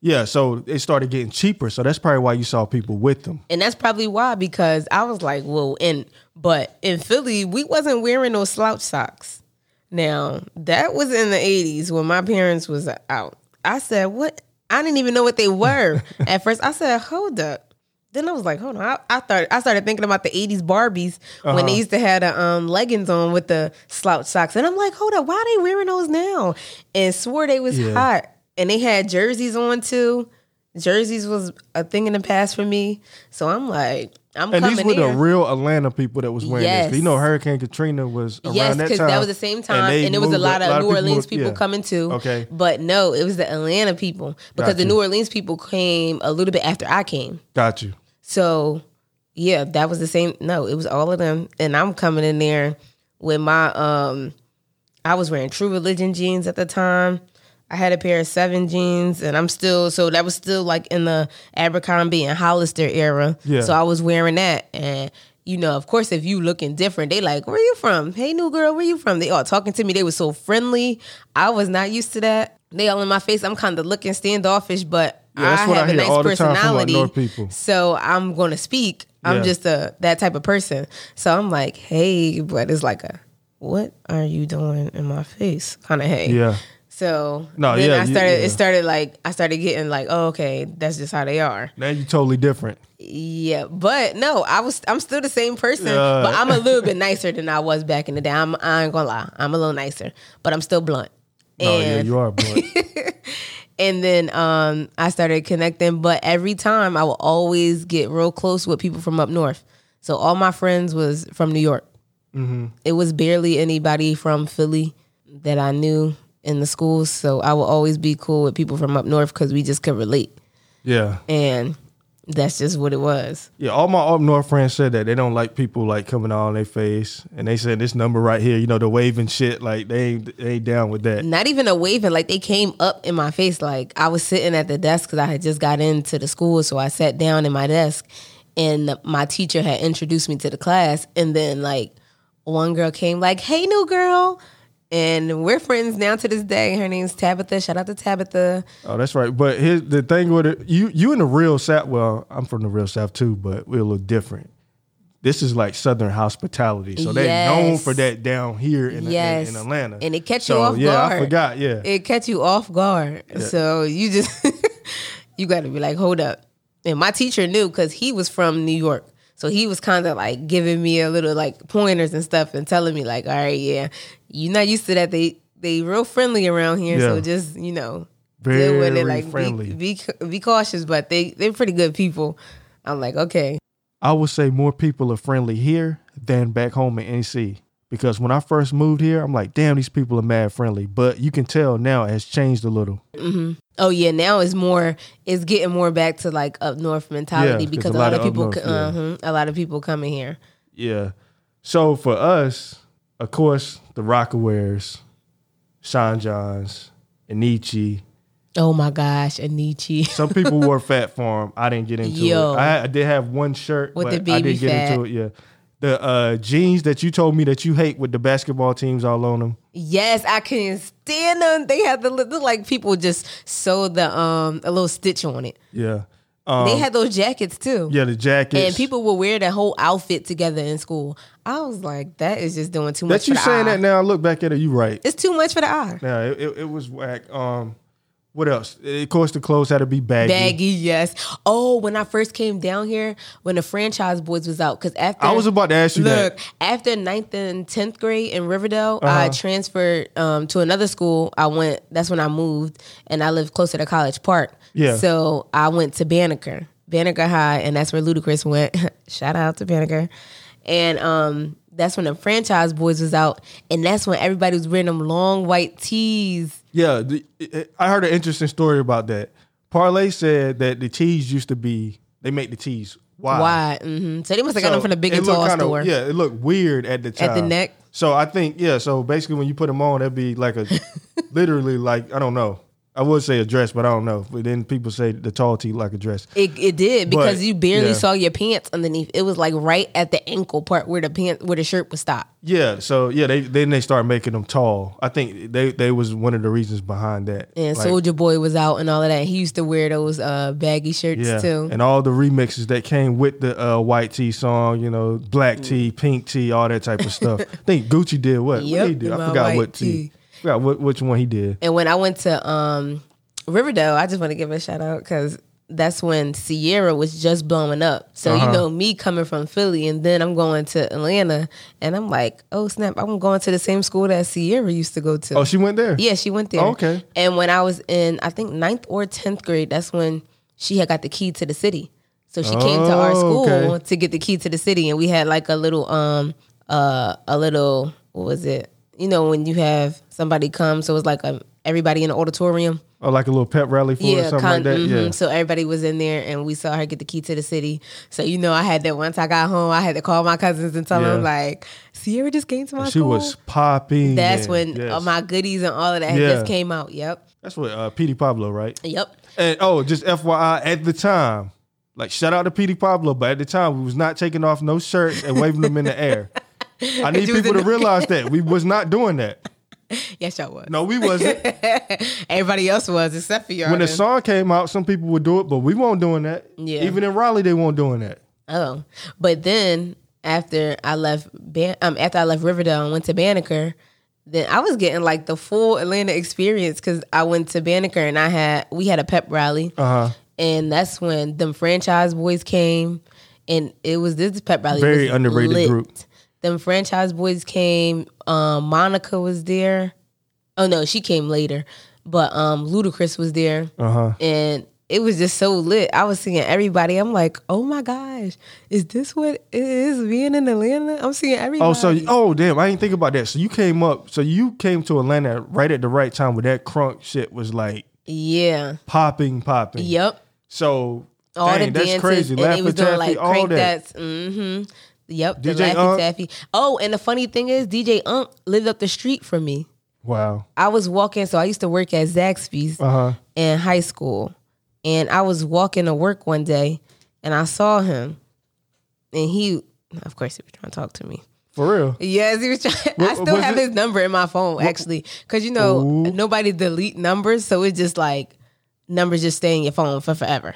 yeah. So it started getting cheaper. So that's probably why you saw people with them. And that's probably why because I was like, well, and but in Philly, we wasn't wearing no slouch socks. Now, that was in the 80s when my parents was out. I said, "What? I didn't even know what they were." At first, I said, "Hold up." Then I was like, "Hold on." I, I thought I started thinking about the 80s Barbies when they used to have the um, leggings on with the slouch socks. And I'm like, "Hold up, why are they wearing those now?" And swore they was Yeah. hot. And they had jerseys on too. Jerseys was a thing in the past for me. So I'm like, I'm And coming these were the real Atlanta people that was wearing this. You know, Hurricane Katrina was around Yes, that because time. that was the same time, and, they it was a moved lot of New Orleans people, yeah. coming too. Okay. but no, it was the Atlanta people because the. New Orleans people came a little bit after I came. Got you. So yeah, that was the same. No, it was all of them, and I'm coming in there with my um. I was wearing True Religion jeans at the time. I had a pair of seven jeans, and I'm still so that was still like in the Abercrombie and Hollister era. Yeah. So I was wearing that, and you know, of course, if you looking different, they like, where you from? Hey, new girl, where you from? They all talking to me. They were so friendly. I was not used to that. They all in my face. I'm kind of looking standoffish, but Yeah, that's I what have I a nice all the time from, personality. People. So I'm going to speak. I'm Yeah. just a that type of person. So I'm like, hey, but it's like a what are you doing in my face? Kind of hey. Yeah. So No, then yeah, I started. yeah. It started like I started getting like, oh, okay, that's just how they are. Now you're totally different. Yeah, but no, I was. I'm still the same person, Yeah. but I'm a little bit nicer than I was back in the day. I'm. I ain't gonna lie. I'm a little nicer, but I'm still blunt. No, yeah, you are blunt. and then um, I started connecting. But every time I would always get real close with people from up north. So all my friends was from New York. It was barely anybody from Philly that I knew in the schools. So I would always be cool with people from up north because we just could relate, yeah. and that's just what it was. Yeah, all my up north friends said that they don't like people like coming on their face, and they said this number right here, you know, the waving shit, like they ain't, they ain't down with that. Not even a waving, like they came up in my face. Like I was sitting at the desk because I had just got into the school, so I sat down in my desk, and my teacher had introduced me to the class, and then like one girl came like, "Hey, new girl," and we're friends now to this day. Her name's Tabitha. Shout out to Tabitha. Oh, that's right. But here's the thing with it, you you in the real South. Well, I'm from the real South too, but we're a little different. This is like Southern hospitality, so they're known for that down here in, in- Yes. in, Atlanta, And it catch you So, off yeah, I forgot. Yeah, It catch you off guard, so you just you got to be like, "Hold up." And my teacher knew because he was from New York. So he was kind of like giving me a little like pointers and stuff and telling me like, all right, yeah, you're not used to that. They they real friendly around here, so just you know Very deal with it. Like friendly. Be, be be cautious, but they they're pretty good people. I'm like, okay, I would say more people are friendly here than back home in NC. Because when I first moved here, I'm like, damn, these people are mad friendly. But you can tell now it has changed a little. oh yeah, now it's more it's getting more back to like up north mentality Yeah, 'cause because a a lot, lot of people, north, yeah. uh-huh, a lot of people coming here. Yeah. So for us, of course, the Roc-A-Wears, Sean Johns, Enyce. Oh my gosh, Enyce. Some people wore Phat Farm. I didn't get into Yo. it. I, I did have one shirt, With but the I baby didn't get fat. into it. Yeah. The uh, jeans that you told me that you hate with the basketball teams all on them. Yes, I couldn't stand them. They had the look like people just sewed the um a little stitch on it. Yeah. Um, They had those jackets too. yeah, the jackets. And people would wear that whole outfit together in school. I was like, that is just doing too much that you saying eye. that now, I look back at it, you right. It's too much for the eye. Yeah, it, it, it was whack. Um, what else? Of course, the clothes had to be baggy. Baggy, yes. Oh, when I first came down here, when the Franchize Boyz was out, because after I was about to ask you look that. after ninth and tenth grade in Riverdale, I Uh-huh. transferred um, to another school. I went. That's when I moved, and I lived closer to College Park. Yeah. So I went to Banneker, Banneker High, and that's where Ludacris went. Shout out to Banneker, and um, that's when the Franchize Boyz was out, and that's when everybody was wearing them long white tees. Yeah, the, it- I heard an interesting story about that. Parlay said that the tees used to be they make the tees wide. Wide. hmm So they must have got them from the big and tall kinda- store. Yeah, it looked weird at the time. At the neck? So I think yeah. So basically, when you put them on, that'd be like a literally like I don't know. I would say a dress, but I don't know. But then people say the tall tee like a dress. It, it did because But, you barely yeah. saw your pants underneath. It was like right at the ankle part where the pants where the shirt would stop. Yeah. So yeah, they then they start making them tall. I think they they was one of the reasons behind that. And Like, Soulja Boy was out and all of that. He used to wear those uh, baggy shirts Yeah, too. and all the remixes that came with the uh, white tee song, you know, black Mm. tee, pink tee, all that type of stuff. I think Gucci did what? Yep, what he did? I forgot what tee. Forgot which one he did. And when I went to um, Riverdale, I just want to give a shout out because that's when Ciara was just blowing up. So Uh-huh. you know me coming from Philly, and then I'm going to Atlanta, and I'm like, oh snap, I'm going to the same school that Ciara used to go to. Oh, she went there. Yeah, she went there. Oh, okay. And when I was in, I think ninth or tenth grade, that's when she had got the key to the city. So she came to our Oh, school okay. to get the key to the city, and we had like a little, um, uh, a little, what was it? You know, when you have somebody come, so it was like a, everybody in the auditorium. Or Oh, like a little pep rally for her, Yeah, something kind, like that. mhm. Yeah. So everybody was in there, and we saw her get the key to the city. So you know, I had that once I got home, I had to call my cousins and tell them Yeah. like, Ciara just came to my She school. was popping. That's and- when yes. uh, my goodies and all of that Yeah. just came out. Yep, That's what uh, Petey Pablo, right? yep. And oh, just FYI, at the time, like shout out to Petey Pablo, but at the time we was not taking off no shirts and waving them in the air. I need people to realize that we was not doing that. Yes, y'all was. No, we wasn't. Everybody else was except for y'all. when the song came out, some people would do it, but we weren't doing that. Yeah. Even in Raleigh, they weren't doing that. oh, but then after I left Ban- um after I left Riverdale and went to Banneker, then I was getting like the full Atlanta experience because I went to Banneker and I had we had a pep rally, Uh huh. and that's when them Franchize Boyz came, and it was this pep rally Very underrated lit. group. Them Franchize Boyz came. Um, Monica was there. Oh no, she came later, but um, Ludacris was there Uh huh. and it was just so lit. I was seeing everybody. I'm like, oh my gosh, is this what it is being in Atlanta? I'm seeing everybody. Oh, so oh damn, I didn't think about that. So you came up, so you came to Atlanta right at the right time where that crunk shit was like yeah, popping, popping. yep. So All dang, the that's dances, crazy. and they Laffy was doing like all crank that. that's. Mm-hmm. Yep, the DJ Laffy Unk? Taffy. Oh, and the funny thing is, DJ Unk lived up the street from me. Wow. I was walking, so I used to work at Zaxby's Uh huh. in high school, and I was walking to work one day, and I saw him, and he, of course, he was trying to talk to me. For real. Yes, he was trying. I still have it- his number in my phone actually, because you know Ooh. nobody delete numbers, so it's just like numbers just stay in your phone for forever.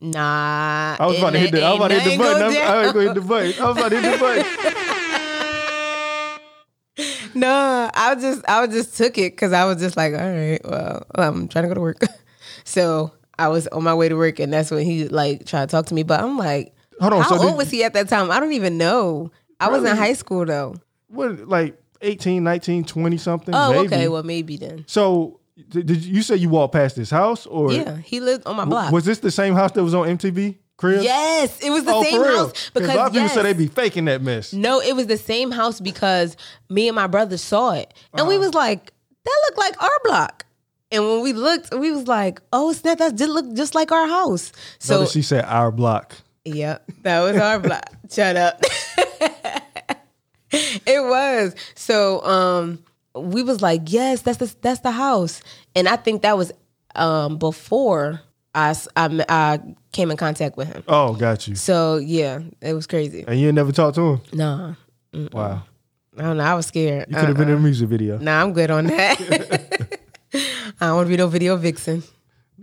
Nah, I was about to hit the. I was about to hit the button. I was, going to hit the button. I was about to hit the button. No, I was just I was just took it because I was just like, all right, well, I'm trying to go to work, so I was on my way to work, and that's when he like tried to talk to me. But I'm like, Hold on. how so old was he at that time? I don't even know. I was in high school though. what like 18, 19, 20 something? Oh, maybe. okay, well maybe then. So did, you say you walked past this house or Yeah, he lived on my block. was this the same house that was on MTV? Crib? Yes, it was the Oh, same house because a lot of people yes. say they be faking that mess. No, it was the same house because me and my brother saw it. And Uh-huh. we was like, that looked like our block. And when we looked, we was like, oh, snap, that did look just like our house. So, Notice she said our block. Yep, that was our block. Shut up. it was. So um we was like, yes, that's the, that's the house. And I think that was um before I came in contact with him. Oh, got you. So yeah, it was crazy. And you never talked to him? Nah. Wow. I don't know. I was scared. You could have been in Uh-uh. a music video. Nah, I'm good on that. I don't want to be no video vixen.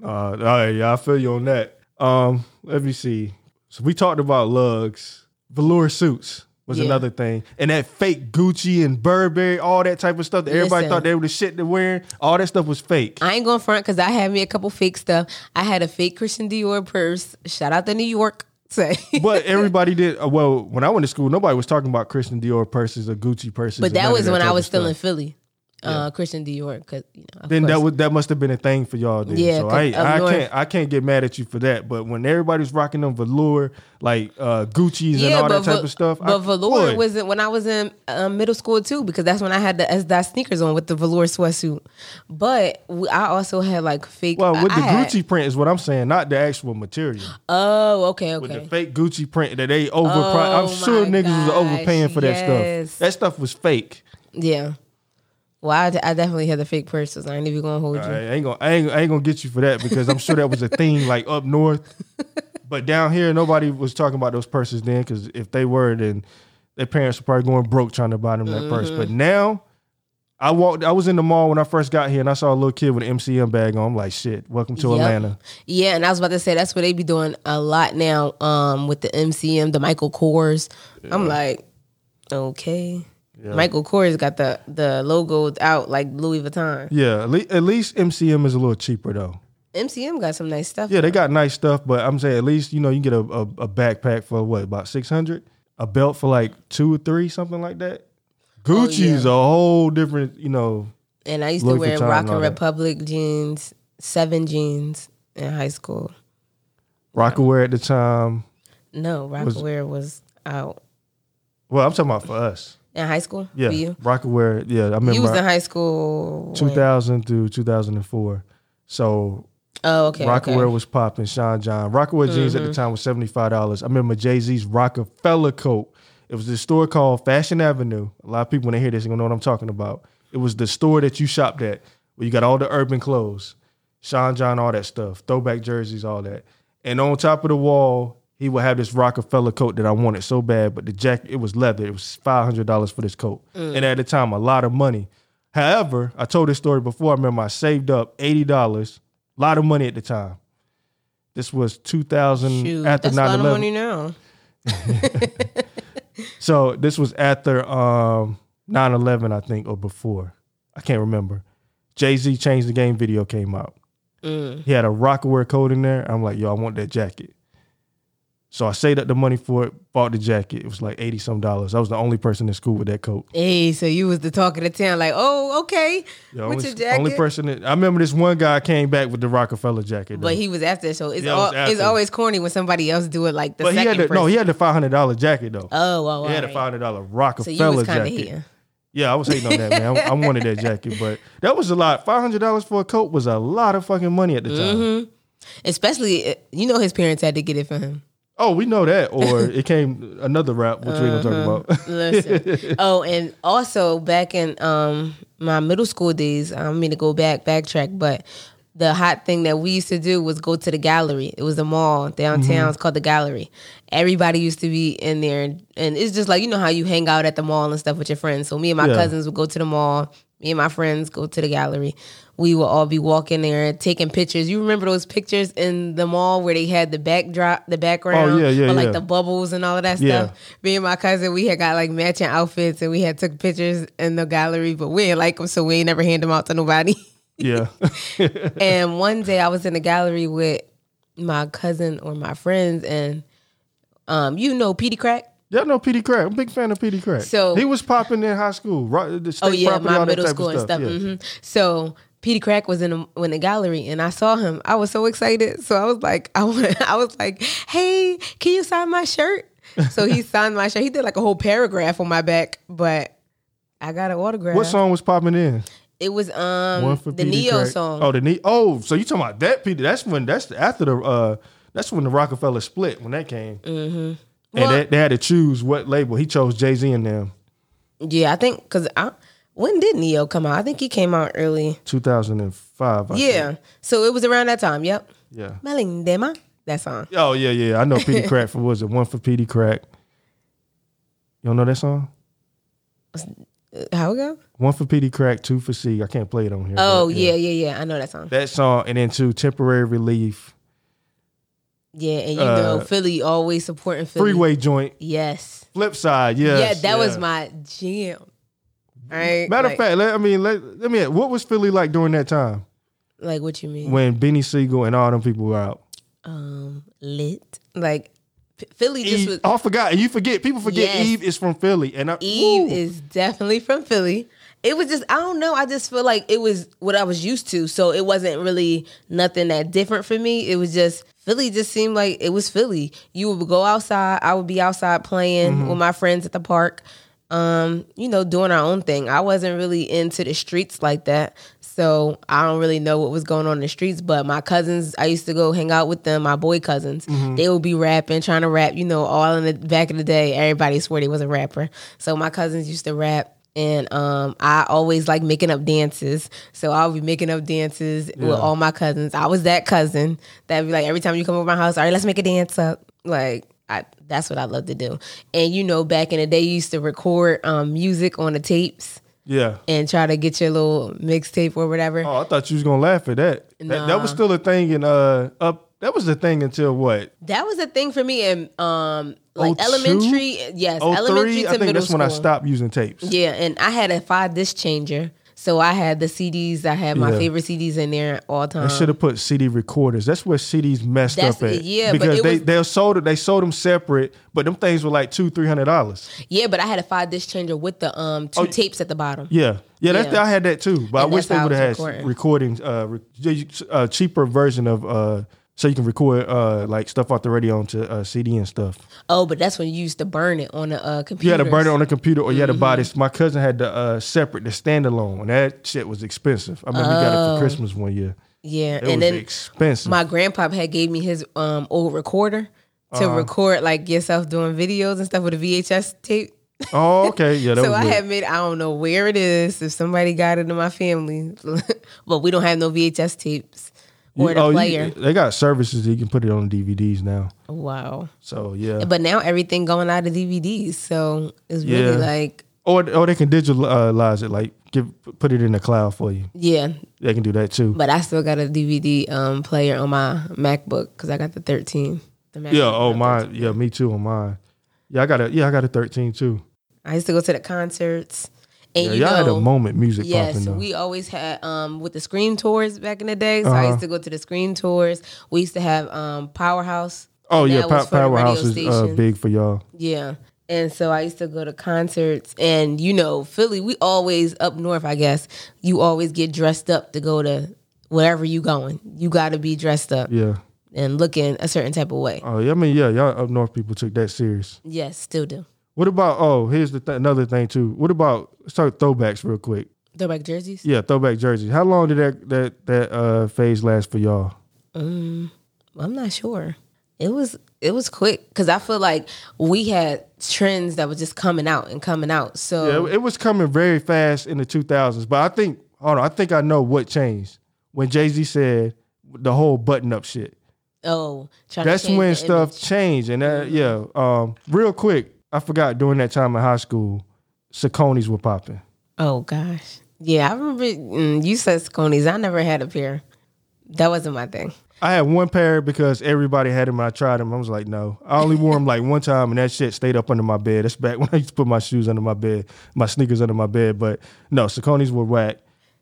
Uh, all right, yeah, I feel you on that. Um, let me see. So we talked about Lugz, velour suits was Yeah. another thing, and that fake Gucci and Burberry, all that type of stuff. That everybody Listen. thought they were the shit they're wearing. All that stuff was fake. I ain't going front because I had me a couple fake stuff. I had a fake Christian Dior purse. Shout out to New York. Say. but everybody did. uh, Well, when I went to school, nobody was talking about Christian Dior purses or Gucci purses. but that was when I was still in. Philly. Uh, Christian Dior, because you know. Then that course. would that must have been a thing for y'all. Then. Yeah, so I I north- can't I can't get mad at you for that. But when everybody's rocking them velour like uh, Gucci's and all that type ve- of stuff, But I, velour wasn't when I was in um, middle school too, because that's when I had the S dot sneakers on with the velour sweatsuit. But I also had like fake. Well, with I the had- Gucci print is what I'm saying, not the actual material. Oh, okay, okay. With the fake Gucci print that they overpriced. Oh I'm sure niggas was overpaying for that yes. stuff. That stuff was fake. Yeah. Well, I, I definitely had the fake purses. I ain't even gonna hold you. I ain't gonna I ain't, I ain't gonna get you for that because I'm sure that was a thing like up north. But down here, nobody was talking about those purses then because if they were, then their parents were probably going broke trying to buy them that purse. But Mm-hmm. now, I walked. I was in the mall when I first got here, and I saw a little kid with an MCM bag on. I'm like, shit, welcome to Yep. Atlanta. Yeah, and I was about to say that's what they be doing a lot now. Um, with the MCM, the Michael Kors. I'm like, okay. Michael Kors got the the logo out like Louis Vuitton. Yeah, at, least MCM is a little cheaper though. MCM got some nice stuff. Yeah, they got nice stuff, but I'm saying at least you know you get a, a, a backpack for what about six hundred, a belt for like two or three, something like that. Oh, Gucci's a whole different, you know. and I used to wear Rock and and that. Republic jeans, seven jeans in high school. Roc-A-Wear um, at the time. No, Roc-A-Wear was out Well, I'm talking about for us. In high school. Yeah, for you. Roc-A-Wear. Yeah, I remember. You was in high school. when? 2000 through 2004. So Oh, okay. Roc-A-Wear okay. Mm-hmm. was popping. Sean John. Roc-A-Wear jeans at the time was seventy five dollars. I remember Jay Z's Rockefeller coat. It was this store called Fashion Avenue. A lot of people when they hear this, are gonna know what I'm talking about. It was the store that you shopped at, where you got all the urban clothes, Sean John, all that stuff, throwback jerseys, all that. And on top of the wall, he would have this Rockefeller coat that I wanted so bad, but the jacket it was leather. It was five hundred dollars for this coat, and at the time, a lot of money. However, I told this story before. I remember I saved up eighty dollars, a lot of money at the time. This was 2000 Shoot, after that's a lot of 9/11. money now. So this was after um 9-11, I think, or before. I can't remember. Jay Z changed the game video came out. Mm. He had a Roc-A-Wear coat in there. I'm like, yo, I want that jacket. So I saved up the money for it, bought the jacket. It was like eighty some dollars. I was the only person in school with that coat. Hey, so you was the talk of the town, like, oh, okay, Yeah, with only, your jacket. only person. That, I remember this one guy came back with the Rockefeller jacket. though. but he was after, so it's Yeah, all, it's always corny when somebody else do it like the But he second had the, no, he had the five hundred dollar jacket though. oh, well, he had a five hundred dollar So Rockefeller you was kind of jacket. here. Yeah, I was hating on that man. I, I wanted that jacket, but that was a lot. Five hundred dollars for a coat was a lot of fucking money at the time. Mm-hmm. Especially, uh, you know, his parents had to get it for him. Oh, we know that. Or it came another rap, which we ain't gonna talk about. Listen. oh, and also back in um my middle school days, I don't mean to go back backtrack, but the hot thing that we used to do was go to the gallery. It was a mall downtown. Mm-hmm. It's called the gallery. Everybody used to be in there, and, and it's just like you know how you hang out at the mall and stuff with your friends. So me and my Yeah. cousins would go to the mall. Me and my friends go to the gallery. We would all be walking there taking pictures. You remember those pictures in the mall where they had the backdrop, the background, Oh, yeah, yeah, like yeah. the bubbles and all of that Yeah. stuff. Me and my cousin, we had got like matching outfits and we had took pictures in the gallery, but we didn't like them, so we ain't never hand them out to nobody. yeah, and one day I was in the gallery with my cousin or my friends, and um, you know Peedi Crakk. yeah. No, Peedi Crakk. I'm a big fan of Peedi Crakk. So- he was popping in high school. Right, the state Oh yeah, my middle school and stuff. Yeah. hmm So Peedi Crakk was in the, in the gallery, and I saw him. I was so excited. So I was like, I I was like, hey, can you sign my shirt? So he signed my shirt. He did like a whole paragraph on my back, but I got an autograph. What song was popping in? It was um the Petey Neo song. Oh, the Neo. Oh, so you talking about that Petey? That's when. That's after the. uh That's when the Rockefeller split. When that came. Mm-hmm. And Well- they, they had to choose what label. He chose Jay Z and them. Yeah, I think because I when did Neo come out? I think he came out early. 2005. I yeah, think. so it was around that time. Yep, Yeah. Melindema. That song. Oh yeah, yeah. I know Petey Crack for was it one for Peedi Crakk. You don't know that song? Uh, How it go? One for Peedi Crakk, two for C. I can't play it on here. Oh but, yeah, yeah, yeah. I know that song. That song and then two temporary relief, Yeah, and you Uh, know Philly always supporting Philly. freeway joint, Yes. flip side. Yes, yeah, that was my jam. Right. Matter like, of fact, let, I mean, let, let me. What was Philly like during that time like what you mean? when Beanie Sigel and all them people were out? um, lit. Like Philly just Eve, was. oh, I forgot. You forget. People forget Yes. Eve is from Philly, and I, Eve woo. is definitely from Philly. It was just I don't know. I just feel like it was what I was used to, so it wasn't really nothing that different for me. It was just Philly. Just seemed like it was Philly. You would go outside. I would be outside playing Mm-hmm. with my friends at the park. Um, you know, doing our own thing. I wasn't really into the streets like that. So I don't really know what was going on in the streets, but my cousins, I used to go hang out with them, my boy cousins. Mm-hmm. They would be rapping, trying to rap, you know, all in the back of the day. Everybody swore they was a rapper. So my cousins used to rap. And um, I always like making up dances. So I'll be making up dances with all my cousins. I was that cousin that'd be like, every time you come over my house, all right, let's make a dance up. Like, that's what I love to do. And you know, back in the day, you used to record um, music on the tapes yeah. and try to get your little mixtape or whatever. Oh, I thought you was gonna laugh at that. That, that was still a thing in uh up. That was the thing until what? That was a thing for me in um like 02? elementary. Yes, Oh, elementary three. to I think middle that's school. when I stopped using tapes. Yeah, and I had a five disc changer. So I had the CDs. I had my Yeah. favorite CDs in there all time. They should have put CD recorders. That's where CDs messed That's- up at. yeah, because they was- they sold it. They sold them separate, but them things were like two three hundred dollars. Yeah, but I had a five disc changer with the um two tapes at the bottom. Yeah, yeah. That's, Yeah. I had that too, but And I wish they would have had recording. recordings, uh, re- uh, cheaper version of uh, so you can record uh like stuff off the radio onto uh, CD and stuff. Oh, but that's when you used to burn it on the uh, computer. You had to burn it on the computer, or you had to buy Mm-hmm. this. My cousin had the uh, separate, the standalone, and that shit was expensive. I remember we got it for Christmas one year. Yeah, It Oh. and was then expensive. my grandpa had gave me his um old recorder to Uh-huh. record like yourself doing videos and stuff with a VHS tape. oh, okay, yeah. That so was I lit. had made I don't know where it is if somebody got it in my family, but we don't have no VHS tapes or You- the oh, you- player. they got services that you can put it on DVDs now. wow. So yeah, But now everything going out of DVDs, so it's really like or or they can digitalize it, like give put it in the cloud for you. yeah. They can do that too. But I still got a DVD um player on my MacBook because I got the 13. The MacBook Yeah. Oh my. Yeah. Me too on mine. Yeah, I got a yeah, I got a 13 too. I used to go to the concerts. And Yeah, you y'all know, had a moment music Yes, we always had um with the Scream tours back in the day. So I Uh-huh. used to go to the Scream tours. We used to have um Powerhouse. oh yeah, that Pow- was for the radio Powerhouse is uh, big for y'all. Yeah. And so I used to go to concerts and you know, Philly, we always up north, I guess. You always get dressed up to go to wherever you going. You gotta be dressed up Yeah. and looking a certain type of way. Oh yeah, I mean yeah, y'all up north people took that serious. Yes, still do. What about oh here's the th- another thing too. What about let's start throwbacks real quick. Throwback jerseys? Yeah, throwback jerseys. How long did that that that uh phase last for y'all? I'm not sure. It was it was quick because I feel like we had trends that were just coming out and coming out. So Yeah, it, was coming very fast in the 2000s, but I think hold on, I think I know what changed when Jay Z said the whole button up shit. oh, That's when stuff image. changed, and that yeah. Um, real quick, I forgot during that time in high school, Saucony's were popping. Oh gosh, yeah, I remember mm, you said Scones. I never had a pair. That wasn't my thing. I had one pair because everybody had them. I tried them. I was like, no. I only wore them like one time, and that shit stayed up under my bed. That's back when I used to put my shoes under my bed, my sneakers under my bed. But no, Saucony's were whack.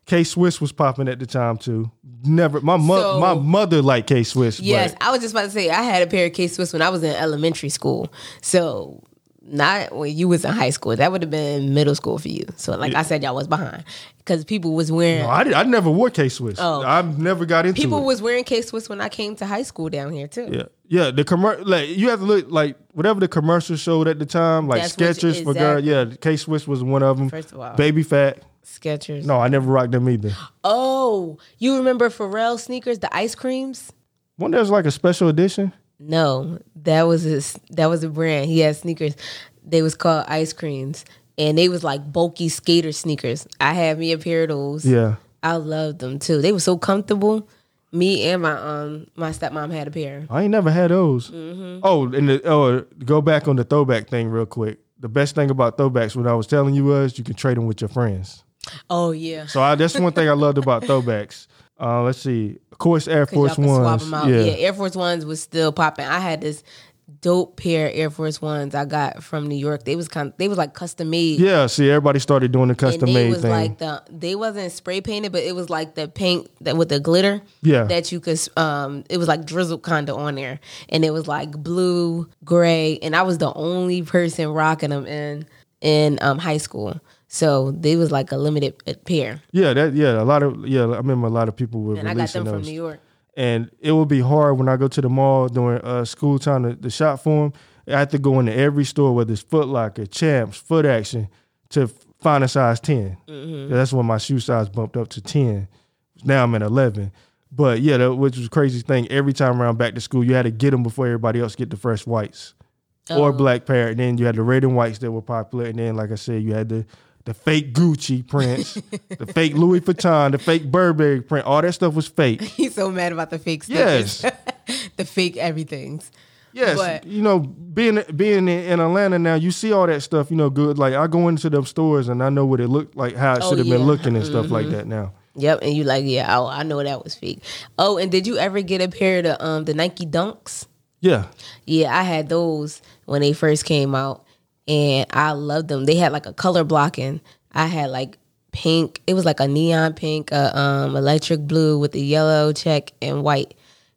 K Swiss was popping at the time too. Never, my mo- So- my mother liked K Swiss. Yes, but I was just about to say I had a pair of K Swiss when I was in elementary school. So not when you was in high school. That would have been middle school for you. So like I said, y'all was behind because people was wearing no, I, did, I never wore K Swiss. Oh. I never got into people it. was wearing K Swiss when I came to high school down here too. Yeah, yeah. The commer like you have to look like whatever the commercial showed at the time, like That's Skechers for girls. Yeah, K Swiss was one of them. First of all. Baby Phat. Skechers. No, I never rocked them either. Oh, you remember Pharrell sneakers, the ice creams? One there's like a special edition. No, that was his. That was a brand. He had sneakers. They was called ice creams, and they was like bulky skater sneakers. I had me a pair of those. Yeah. I loved them too. They were so comfortable. Me and my um my stepmom had a pair. I ain't never had those. Mm-hmm. Oh, and the, oh, go back on the throwback thing real quick. The best thing about throwbacks, what I was telling you was you can trade them with your friends. Oh yeah, So I, that's one thing I loved about throwbacks. Uh, let's see. Of course, Air Force Ones. Yeah. Yeah. Air Force Ones was still popping. I had this dope pair of Air Force Ones I got from New York. They was kind. They was like custom made. Yeah, see, everybody started doing the custom and they made was thing. like the they wasn't spray painted, but it was like the paint that with the glitter. Yeah. that you could. Um, it was like drizzled kind of on there, and it was like blue, gray, and I was the only person rocking them in in um high school. So they was like a limited pair, yeah, that yeah, a lot of yeah, I remember a lot of people were and I got releasing them from. New York. and it would be hard when I go to the mall during uh, school time to, to shop for them. I have to go into every store, whether it's Foot Locker, Champs, Foot Action, to find a size 10. Mm-hmm. That's when my shoe size bumped up to 10. Now I'm at 11. But yeah, that, which was the craziest thing. Every time around back to school, you had to get them before everybody else get the fresh whites or Oh. black pair. And then you had the red and whites that were popular. And then, like I said, you had the the fake Gucci prints, the fake Louis Vuitton, the fake Burberry print. All that stuff was fake. He's so mad about the fake Yes. the fake everything's. Yes, But- you know, being being in, in Atlanta now, you see all that stuff. You know, good. Like I go into them stores and I know what it looked like, how it Oh, should have yeah. been looking and stuff like that. Now, Yep, and you like, yeah, oh, I know that was fake. Oh, and did you ever get a pair of the um the Nike Dunks? yeah, Yeah, I had those when they first came out, and I loved them. They had like a color blocking. I had like pink. It was like a neon pink, uh, um, electric blue with the yellow check and white.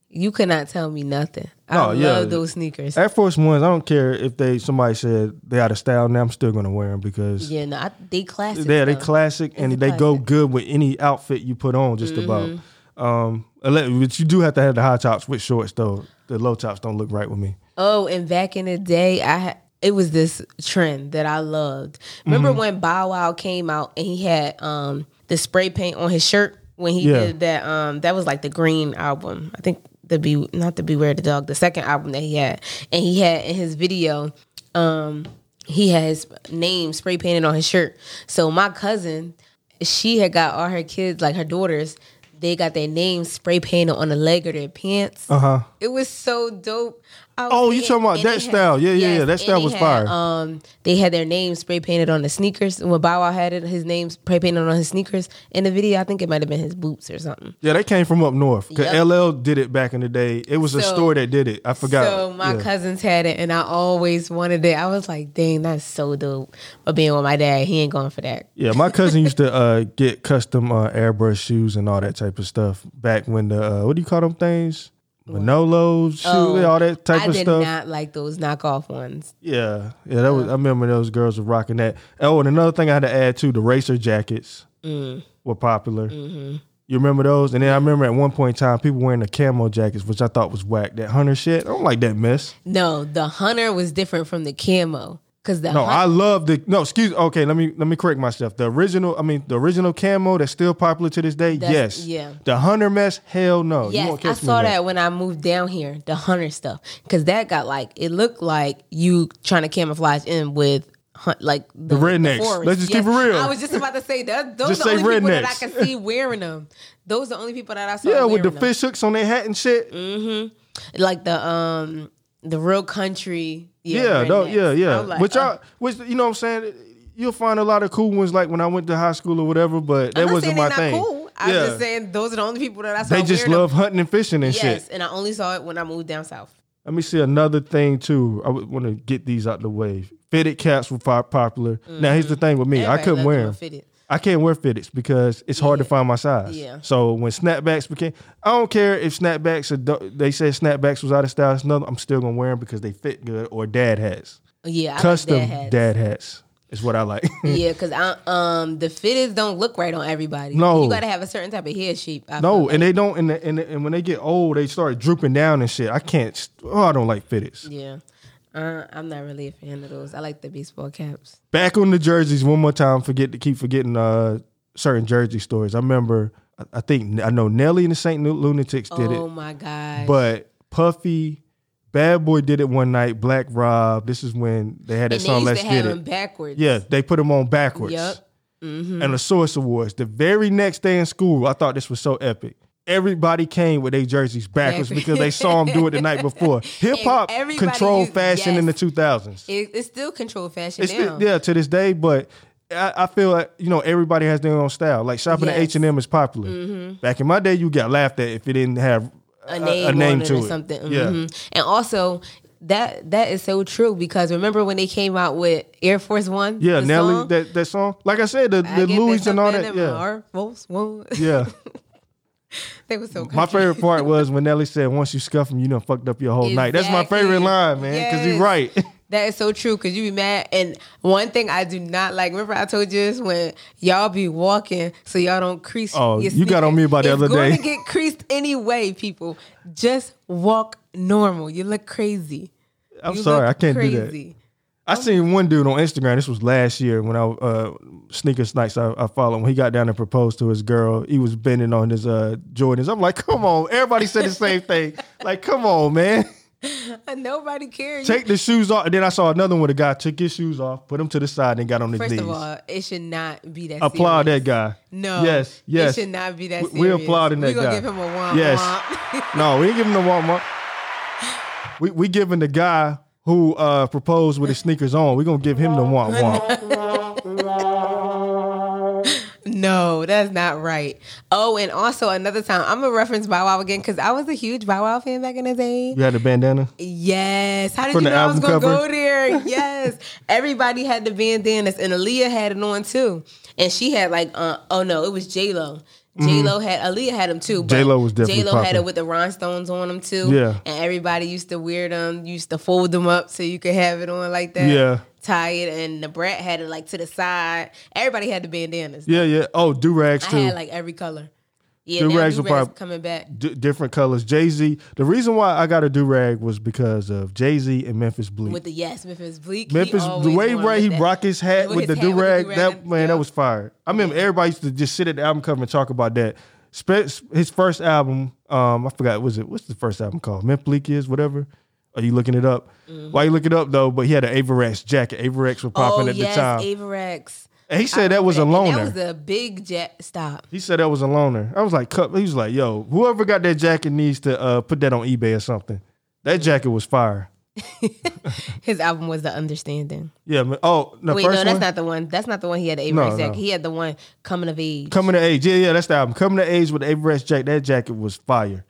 You could not tell me nothing. I Oh, yeah. love those sneakers. Air Force Ones. I don't care if they somebody said they out of style. Now I'm still gonna wear them because Yeah, no, I, they classic. yeah, they classic and a they go good with any outfit you put on. Just about. Mm-hmm. Um, but you do have to have the high tops with shorts though. The low tops don't look right with me. Oh, and back in the day, I had it was this trend that I loved. Remember Mm-hmm. when Bow Wow came out and he had um the spray paint on his shirt when he Yeah. did that um that was like the green album. I think the be not the Beware the Dog, the second album that he had. And he had in his video um he had his name spray painted on his shirt. So my cousin, she had got all her kids, like her daughters, they got their names spray painted on the leg of their pants. Uh huh. It was so dope. Oh, you talking about that they had- style. Yeah, yeah, yeah, that style was had, fire. Um, they had their names spray painted on the sneakers. When Bow Wow had it, his name spray painted on his sneakers in the video. I think it might have been his boots or something. Yeah, they came from up north. Cause Yep. LL did it back in the day. It was a store that did it. I forgot. So my Yeah. cousins had it, and I always wanted it. I was like, "Dang, that's so dope!" But being with my dad, he ain't going for that. Yeah, my cousin used to uh, get custom uh, airbrush shoes and all that type of stuff back when the uh, what do you call them things? Manolos, shoes, all that type Oh, I of did stuff. not like those knockoff ones. Yeah, yeah, that was. I remember those girls were rocking that. Oh, and another thing I had to add too: the racer jackets Mm. were popular. Mm-hmm. You remember those? And then I remember at one point in time, people wearing the camo jackets, which I thought was whack. That hunter shit, I don't like that mess. No, the hunter was different from the camo because the No, hun- I love the no. Excuse. Okay, let me let me correct myself. The original, I mean, the original camo that's still popular to this day. That's- yes. yeah. The hunter mess, hell no. You Yes, I saw that when I moved down here, the hunter stuff, because that got like it looked like you trying to camouflage in with hunt, like the, rednecks. forest. Let's just keep it real. I was just about to say that those Just are the only people that I can see wearing them. Those are the only people that I saw. Yeah, with the them. fish hooks on their hat and shit. Mm-hmm. like the um the real country. Yeah, Yeah, no, yeah, yeah. Like, which I, oh. which you know, what I'm saying, you'll find a lot of cool ones like when I went to high school or whatever. But that wasn't my not thing. cool. I'm yeah, just saying those are the only people that I saw. they just love them. hunting and fishing and Yes, shit. and I only saw it when I moved down south. Let me see another thing too. I want to get these out the way. Fitted caps were popular. Now here's the mm. thing with me, I couldn't wear them them. fitted. I can't wear fitteds because it's hard to find my size. Yeah. So when snapbacks became, I don't care if snapbacks are. They said snapbacks was out of style. I'm still gonna wear them because they fit good. Or dad hats, Yeah, I like custom dad hats. dad hats is what I like. Yeah, because um the fitteds don't look right on everybody. No. you got to have a certain type of head shape. I no, and like. they don't. And, the, and, the- and when they get old, they start drooping down and shit. I can't. Oh, I don't like fitteds. yeah, uh, I'm not really a fan of those. I like the baseball caps. Back on the jerseys one more time. Forget to keep forgetting uh, certain jersey stories. I remember. I- think I know Nelly and the Saint Lunatics did oh it. Oh my god! But Puffy, Bad Boy did it one night. Black Rob. This is when they had that and they song. used Let's to get it. them backwards. Yeah, they put them on backwards. Yep. Mm-hmm. And the Source Awards. The very next day in school, I thought this was so epic. Everybody came with their jerseys backwards because they saw him do it the night before. Hip hop controlled used- fashion in the 2000s. It, it's still control fashion It's now. still, yeah, to this day, but I, I feel like you know everybody has their own style. Like shopping at H and M is popular. Back in my day, you got laughed at if it didn't have a name, on it to or it. something. Yeah, Mhm. And also that that is so true because remember when they came out with Air Force One? yeah. Nelly, song? that that song. Like I said, the, the Louis and all that. Yeah, Air Force One. yeah. they were so. My favorite part was when Nelly said, "Once you scuff them, you done fucked up your whole night." That's my favorite line, man, because he's Yes. right. That is so true because you be mad. And one thing I do not like, remember I told you this when y'all be walking so y'all don't crease. Oh, you got on me about the It's other going day. to get creased anyway, people. Just walk normal. You look crazy. I'm You sorry, I can't do that. I seen one dude on Instagram. This was last year when I uh sneaker snipes I, I followed. When he got down and proposed to his girl, he was bending on his uh Jordans. I'm like, come on, everybody said the same thing. Like, come on, man, And nobody cares. take the shoes off. And then I saw another one. where The guy took his shoes off, put them to the side, and got on his First knees. of all, it should not be that. applaud serious. that guy. No. Yes. Yes. It should not be that We- serious. we applauding that guy. we gonna give him a womp Yes. womp. No, we ain't giving the Walmart. We we giving the guy who uh proposed with his sneakers on. We're gonna give him the womp womp. No, that's not right. Oh, and also another time, I'm gonna reference Bow Wow again because I was a huge Bow Wow fan back in the day. You had a bandana. Yes. How did From you know I was gonna cover? go there? Yes. Everybody had the bandanas, and Aaliyah had it on too. And she had like, uh, oh no, it was J Lo. J Lo had Aaliyah had them too. but Mm-hmm. J-Lo was definitely J Lo had it with the rhinestones on them too. Yeah. And everybody used to wear them. Used to fold them up so you could have it on like that. Yeah. Tie it, and the brat had it like to the side. Everybody had the bandanas. Yeah, yeah. Oh, do rags I too. had like every color. Yeah, Do rags do were coming back. D- different colors. Jay Z. The reason why I got a do rag was because of Jay Z and Memphis Bleek. With the yes, Memphis Bleek. Memphis, the way right he that. rock his hat With with, his the do rag, that man, yeah. that was fire. I remember everybody used to just sit at the album cover and talk about that. Spe- his first album, um, I forgot, was it what's the first album called? Memphis Bleek is whatever. Are you looking it up? Why you look it up though? But he had an Avirex jacket. Avirex were popping oh, at yes, the time. Avirex. He said that was a loner. That was a big jet. Stop. He said that was a loner. I was like. He was like, yo, whoever got that jacket needs to uh, put that on eBay or something. That jacket was fire. His album was The Understanding. Yeah, man. Oh, the Wait, no, that's one? not the one. That's not the one he had the No, Avirex jacket. no. He had the one Coming of Age. Coming of age. Yeah, yeah, that's the album. Coming to age with the Everest jacket. That jacket was fire.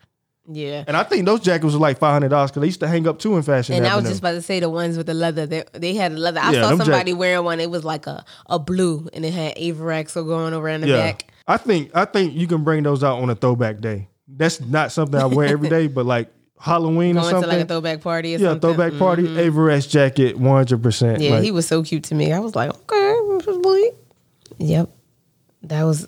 Yeah. And I think those jackets was like five hundred dollars because they used to hang up too in fashion. And I was just about to say the ones with the leather. They, they had the leather. I Yeah, saw somebody jack- wearing one. It was like a, a blue, and it had Avirex so going around the yeah. back. I think I think you can bring those out on a throwback day. That's not something I wear every day, but like Halloween or Going to something. like a throwback party or yeah, something. Mm-hmm. throwback party, Everest jacket, one hundred percent. Yeah, he was so cute to me. I was like, okay, boy. Yep, that was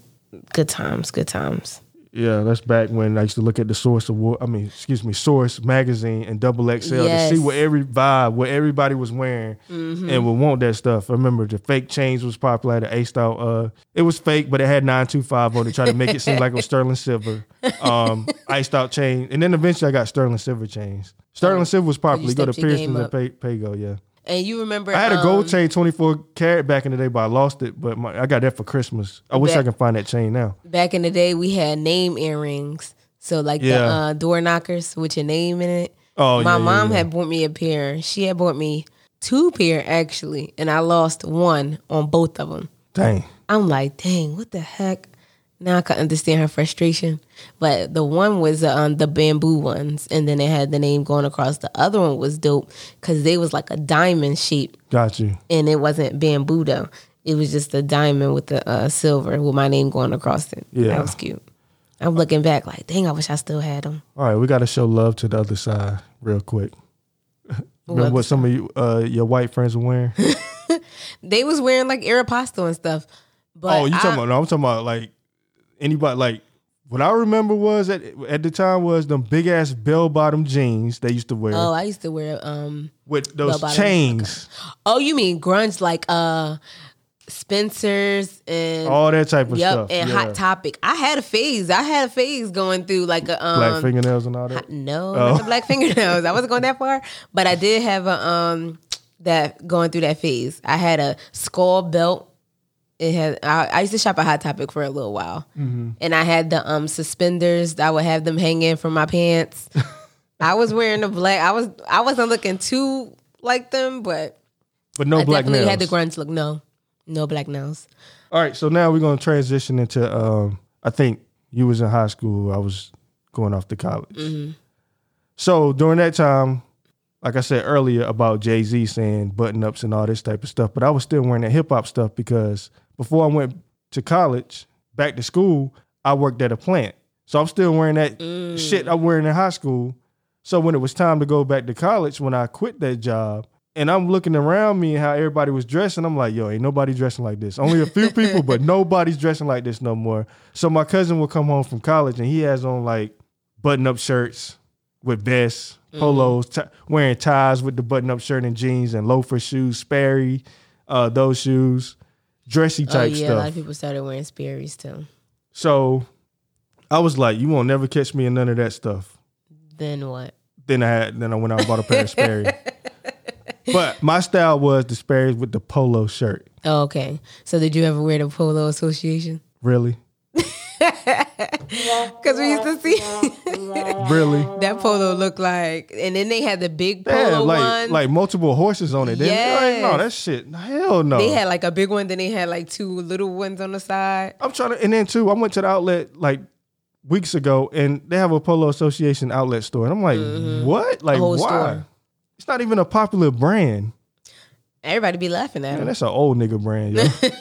good times. Good times. Yeah, that's back when I used to look at the Source Award. I mean, excuse me, Source magazine and Double XL to see Mm-hmm. what every vibe, what everybody was wearing, and would want that stuff. I remember the fake chains was popular. The A style, uh, it was fake, but it had nine two five on it, try to make it seem like it was sterling silver. Um, iced out chain, and then eventually I got sterling silver chains. Sterling silver was popular. You go to Pearson's and. Pay, Pago, yeah. And you remember? I had a um, gold chain, twenty four carat back in the day, but I lost it. But my, I got that for Christmas. I wish I can find that chain now. Back in the day, we had name earrings. So like the uh, door knockers with your name in it. Oh, my yeah, yeah, mom yeah. had bought me a pair. She had bought me two pair actually, and I lost one on both of them. Dang. I'm like, dang, what the heck? Now I can understand her frustration. But the one was um, the bamboo ones, and then it had the name going across. The other one was dope because they was like a diamond shape, Got you. and it wasn't bamboo though. It was just a diamond with the uh, silver with my name going across it. Yeah. that was cute. I'm looking back like, dang, I wish I still had them. All right, we got to show love to the other side real quick. Remember what some of you, uh, your white friends were wearing? They was wearing like Aeropostale and stuff. But oh, you I- talking about? No, I'm talking about like anybody. Like what I remember was at at the time was them big ass bell bottom jeans they used to wear Oh, I used to wear um with those chains, Oh, you mean grunge like uh Spencer's and all that type of Yep, stuff. and yeah. Hot Topic. I had a phase. I had a phase going through like a um black fingernails and all that. hot- no, Oh. not the black fingernails. I wasn't going that far, but I did have a um that going through that phase. I had a skull belt. It had I, I used to shop at Hot Topic for a little while, Mm-hmm. and I had the um suspenders. I would have them hanging from my pants. I was wearing the black. I was I wasn't looking too like them, but But no I black definitely nails. had the grunge look. No, no black nails. All right, so now we're gonna transition into. Um, I think you was in high school. I was going off to college. Mm-hmm. So during that time, like I said earlier about Jay Z saying button ups and all this type of stuff, but I was still wearing that hip hop stuff because before I went to college, back to school, I worked at a plant. So I'm still wearing that Mm. shit I'm wearing in high school. So when it was time to go back to college, when I quit that job, and I'm looking around me and how everybody was dressing, I'm like, yo, ain't nobody dressing like this. Only a few people, but nobody's dressing like this no more. So my cousin would come home from college and he has on like button up shirts with vests, polos, ti- wearing ties with the button up shirt and jeans and loafer shoes, Sperry, uh, those shoes, dressy type Oh type yeah, a lot of people started wearing Sperry's too. So I was like, you won't never catch me in none of that stuff. Then what? Then I had then I went out and bought a pair of Sperry. But my style was the Sperry's with the polo shirt. Oh, okay. So did you ever wear the Polo Association? Really? Because we used to see Really? that polo looked like, and then they had the big polo Yeah, like one. like multiple horses on it. Then, Yes. no, that shit. Hell no. they had like a big one, then they had like two little ones on the side. I'm trying to, and then too, I went to the outlet like weeks ago, and they have a Polo Association outlet store, and I'm like, what? Like, Mm-hmm. whole why? store. It's not even a popular brand. Everybody be laughing at Man, them. that's an old nigga brand, yo.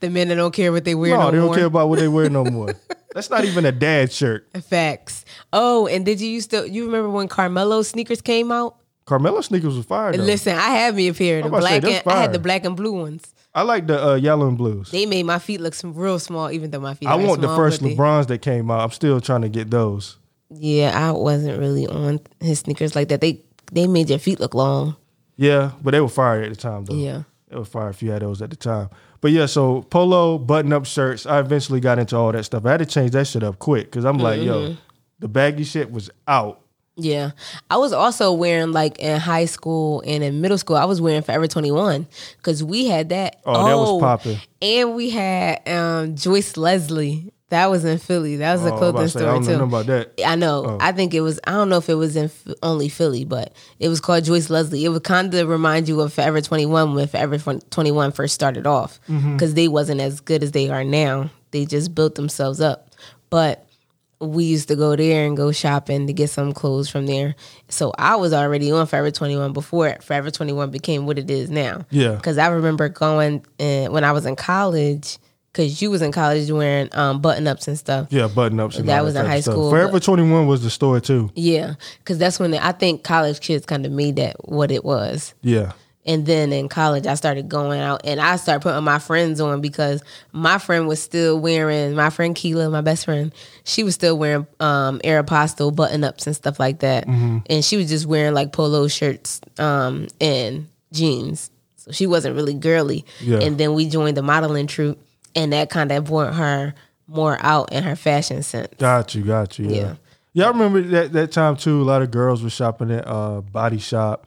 The men that don't care what they wear no, no, they don't more. care about what they wear no more. That's not even a dad shirt. Facts. Oh, and did you used to? You remember when Carmelo sneakers came out? Carmelo sneakers was fire though. Listen, I had me a pair. The I'm about to say, black and I had the black and blue ones. I like the uh, yellow and blues. They made my feet look real small, even though my feet. I want the first but they- LeBrons that came out. I'm still trying to get those. Yeah, I wasn't really on his sneakers like that. They they made your feet look long. Yeah, but they were fire at the time though. Yeah. Were fire if you had those at the time. But yeah, so polo, button up shirts. I eventually got into all that stuff. I had to change that shit up quick because I'm like, Mm-hmm. yo, the baggy shit was out. Yeah. I was also wearing like in high school and in middle school, I was wearing Forever 21 because we had that. Oh, that was popping. And we had um, Joyce Leslie. That was in Philly. That was a Oh, I'm clothing I store don't know too. nothing about that. I know. Oh. I think it was. I don't know if it was in only Philly, but it was called Joyce Leslie. It would kind of remind you of Forever Twenty One when Forever Twenty One first started off, Mm-hmm. because they wasn't as good as they are now. They just built themselves up. But we used to go there and go shopping to get some clothes from there. So I was already on Forever Twenty One before Forever Twenty One became what it is now. Yeah. Because I remember going and when I was in college. Because you was in college wearing um, button ups and stuff. Yeah, button ups. and That was in high school, Forever Twenty One was the store too. Yeah, because that's when I think college kids kind of made that what it was. Yeah, And then in college, I started going out and I started putting my friends on because my friend was still wearing, my friend Keela, my best friend, she was still wearing um, Aeropostale button ups and stuff like that. Mm-hmm. And she was just wearing like polo shirts um, and jeans. So she wasn't really girly. Yeah. And then we joined the modeling troupe and that kind of brought her more out in her fashion sense. got you, got you. Yeah, Yeah. yeah. I remember that that time too. A lot of girls were shopping at uh, Body Shop.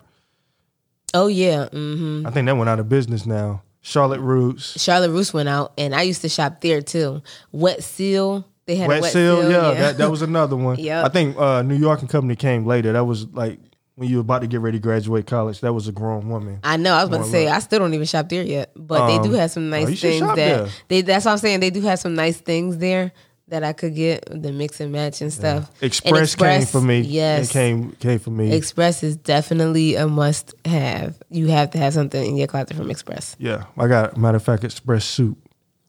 Oh, yeah. hmm I think that went out of business now. Charlotte Russe, Charlotte Russe went out, and I used to shop there too. Wet Seal, they had a Wet Wet Seal. Seal. Yeah, That, that was another one. Yep. I think uh, New York and Company came later. That was like when you were about to get ready to graduate college. That was a grown woman. I know. I was about to say look. I still don't even shop there yet, but they do Um, have some oh, nice you things that there. they. That's what I'm saying. They do have some nice things there that I could get the mix and match and stuff. And Express, came for me. Yes, it came came for me. Express is definitely a must have. You have to have something in your closet from Express. yeah, I got matter of fact Express suit.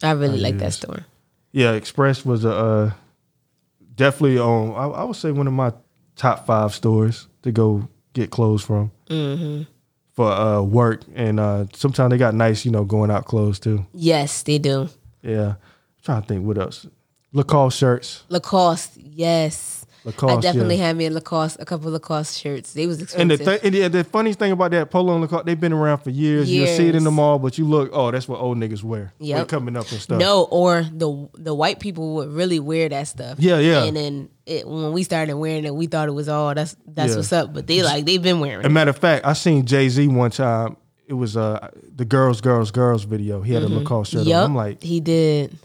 I really like that store. Yeah, Express was a uh, definitely on. I, I would say one of my top five stores to go get clothes from Mm-hmm. for uh, work, and uh, sometimes they got nice, you know, going out clothes too. Yes, they do. Yeah, I'm trying to think what else. Lacoste shirts. Lacoste, yes. Lacoste, I definitely yeah. had me a Lacoste, a couple Lacoste shirts. They was And expensive. the th- and the, the funniest thing about that polo and Lacoste, they've been around for years. You see it in the mall, but you look, oh, that's what old niggas wear. Yep. coming up and stuff. No, or the the white people would really wear that stuff. Yeah, yeah. And then it, when we started wearing it, we thought it was all that's that's Yeah. what's up. But they like they've been wearing As a matter of fact, I seen Jay Z one time. It was uh the girls, girls, girls video. He had a Lacoste shirt. on. Yup, I'm like, he did.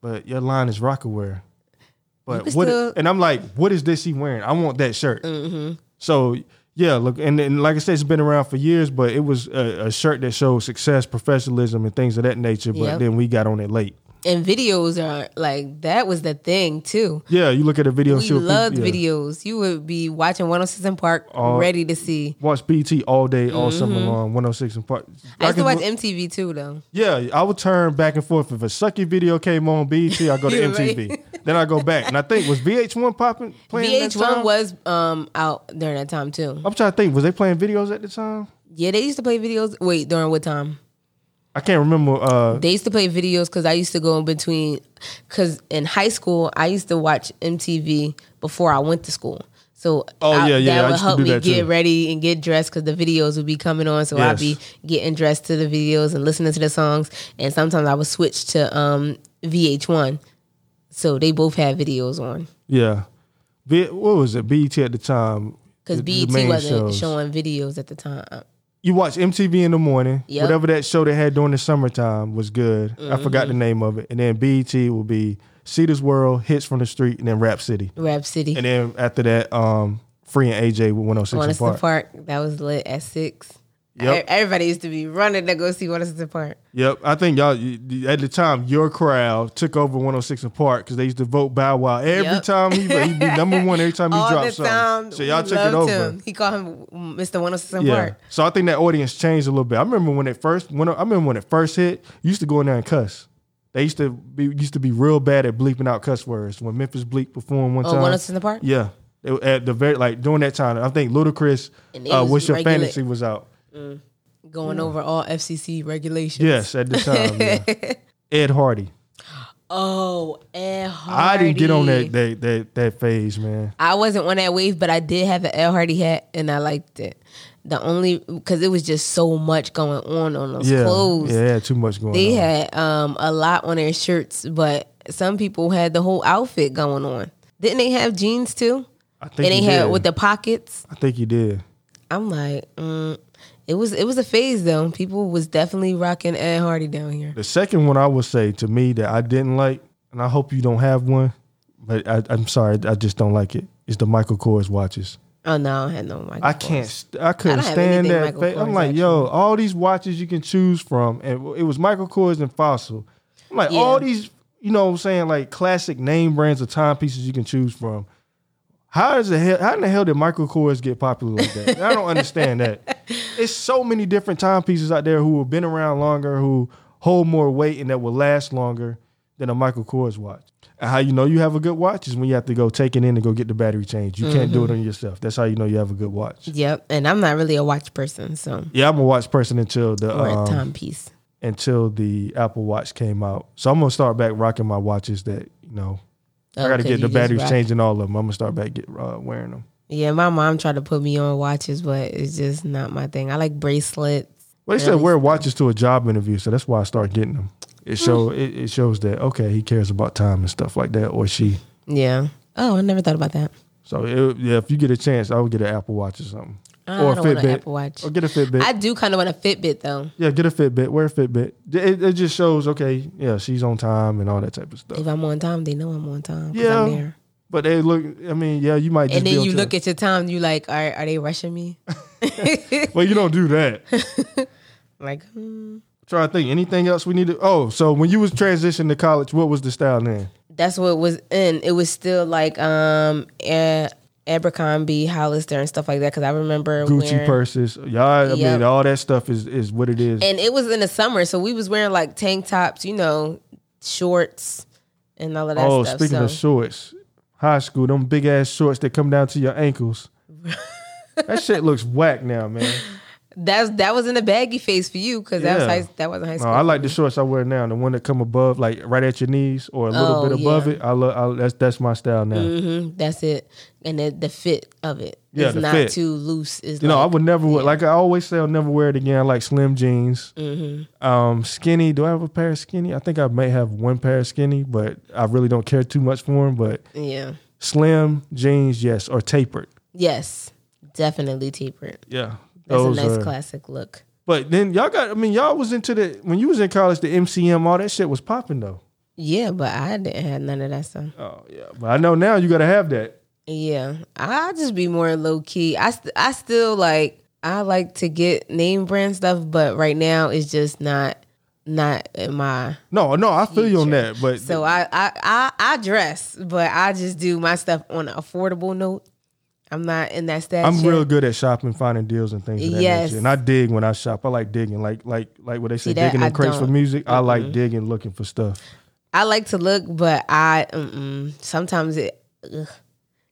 but your line is Roc-A-Wear. But what? still- and I'm like, what is this he wearing? I want that shirt. Mm-hmm. So yeah, look, and, and like I said, it's been around for years, but it was a, a shirt that showed success, professionalism, and things of that nature. But Yep. then we got on it late. And videos are like that was the thing too. Yeah, you look at a video. We loved yeah. videos. You would be watching 106 in Park, All- ready to see. Watch BET all day, all summer long. 106 and Park. Mm-hmm. I used to watch MTV too, though. Yeah, I would turn back and forth. If a sucky video came on BET, I go to MTV. then I go back, and I think was VH1 popping playing that time? VH1 was um out during that time too. I'm trying to think. Was they playing videos at the time? Yeah, they used to play videos. Wait, during what time? I can't remember. Uh, They used to play videos because I used to go in between. Because in high school, I used to watch MTV before I went to school. So Oh, I- yeah, yeah, that would help me get too. ready and get dressed because the videos would be coming on. So I'd be getting dressed to the videos and listening to the songs. And sometimes I would switch to um, VH1. So they both had videos on yeah, what was it? BET at the time. because BET wasn't shows. showing videos at the time. You watch MTV in the morning. Yep. Whatever that show they had during the summertime was good. I forgot Mm-hmm. the name of it. And then BET will be Cita's World, Hits from the Street, and then Rap City. Rap City. And then after that, um, Free and AJ with 106 One and Park. Park. That was lit at six. Yep. Everybody used to be running to go see One Park. Yep, I think y'all at the time your crowd took over 106 and Park because they used to vote Bow Wow every Yep. time he he'd be number one every time he dropped something. so y'all took it over. Him. He called him Mr. 106 Yeah, Park. so I think that audience changed a little bit. I remember when it first when I remember when it first hit, you used to go in there and cuss. They used to be used to be real bad at bleeping out cuss words. When Memphis Bleek performed one Oh, time, 106 Park? yeah, It- at the very like during that time, I think Ludacris, uh, "What's Your regular- Fantasy" was out. Going over all FCC regulations. Yes, at the time. yeah. Ed Hardy. Oh, Ed Hardy. I didn't get on that that that, that phase, man. I wasn't on that wave, but I did have an Ed Hardy hat and I liked it. The only, because it was just so much going on on those Yeah, clothes. yeah, too much going They on. had um, a lot on their shirts, but some people had the whole outfit going on. Didn't they have jeans too? I think And they he had did. with the pockets. I think you did. I'm like, mm, it was it was a phase though. People was definitely rocking Ed Hardy down here. The second one I would say to me that I didn't like, and I hope you don't have one, but I, I'm sorry, I just don't like it. It's the Michael Kors watches. Oh no, I had no Michael. I Kors. can't. I couldn't I stand that. Fa- I'm like, yo, all these watches you can choose from, and it was Michael Kors and Fossil. I'm like, Yeah. all these, you know, what I'm saying like classic name brands of timepieces you can choose from. How does the hell? How in the hell did Michael Kors get popular like that? I don't understand that. It's so many different timepieces out there who have been around longer, who hold more weight, and that will last longer than a Michael Kors watch. And how you know you have a good watch is when you have to go take it in and go get the battery changed. You can't do it on yourself. That's how you know you have a good watch. Yep, and I'm not really a watch person, so Yeah, I'm a watch person until the or um, timepiece. until the Apple Watch came out. So I'm gonna start back rocking my watches that you know. I got to get the batteries changed and all of them. I'm gonna start back get uh, wearing them. Yeah, my mom tried to put me on watches, but it's just not my thing. I like bracelets. Well, they said wear watches to a job interview, so that's why I started getting them. It show Hmm. it, it shows that okay, he cares about time and stuff like that, or she. Yeah. Oh, I never thought about that. So it, yeah, if you get a chance, I would get an Apple Watch or something, I or a Fitbit, Apple Watch. or get a Fitbit. I do kind of want a Fitbit though. yeah, get a Fitbit. Wear a Fitbit. It, it just shows okay, yeah, she's on time and all that type of stuff. If I'm on time, they know I'm on time. Yeah. I'm there. But they look. I mean, yeah, you might just And then you look at your time, you like, are are they rushing me? Well, you don't do that. like, hmm. trying to think. Anything else we need to? Oh, so when you was transitioning to college, what was the style then? that's what was in. It was still like um A- Abercrombie, Hollister, and stuff like that. Because I remember Gucci wearing, purses. Y'all, I mean, all that stuff is is what it is. and it was in the summer, so we was wearing like tank tops, you know, shorts, and all of that oh, stuff. speaking so. of shorts, high school, them big ass shorts that come down to your ankles. that shit looks whack now, man. That's that was in the baggy face for you because that was Yeah. high, that wasn't high No, school. I like the shorts I wear now, the one that come above, like right at your knees or a little Oh, bit above yeah. it. I love. I, that's that's my style now. hmm That's it, and the, the fit of it Yeah, is the not fit. too loose. Is You know, I would never wear like I always say I'll never wear it again. I like slim jeans. Mm-hmm. Um, skinny. Do I have a pair of skinny? I think I may have one pair of skinny, but I really don't care too much for them. But yeah, slim jeans, yes, or tapered. yes, definitely tapered. Yeah, That's those a nice are- classic look. But then y'all got. I mean, y'all was into the when you was in college. The MCM, all that shit was popping though. Yeah, but I didn't have none of that stuff. Oh yeah, but I know now you got to have that. Yeah, I just be more low key. I st- I still like I like to get name brand stuff, but right now it's just not not in my. No, no, I feel you on that. But So I I I, I dress, but I just do my stuff on an affordable note. I'm not in that stash. I'm yet. real good at shopping, finding deals and things. Of that Yes. nature. and I dig when I shop. I like digging, like like like what they say, See, that digging in crates for music. I like digging, looking for stuff. I like to look, but I mm-mm. sometimes it. Ugh.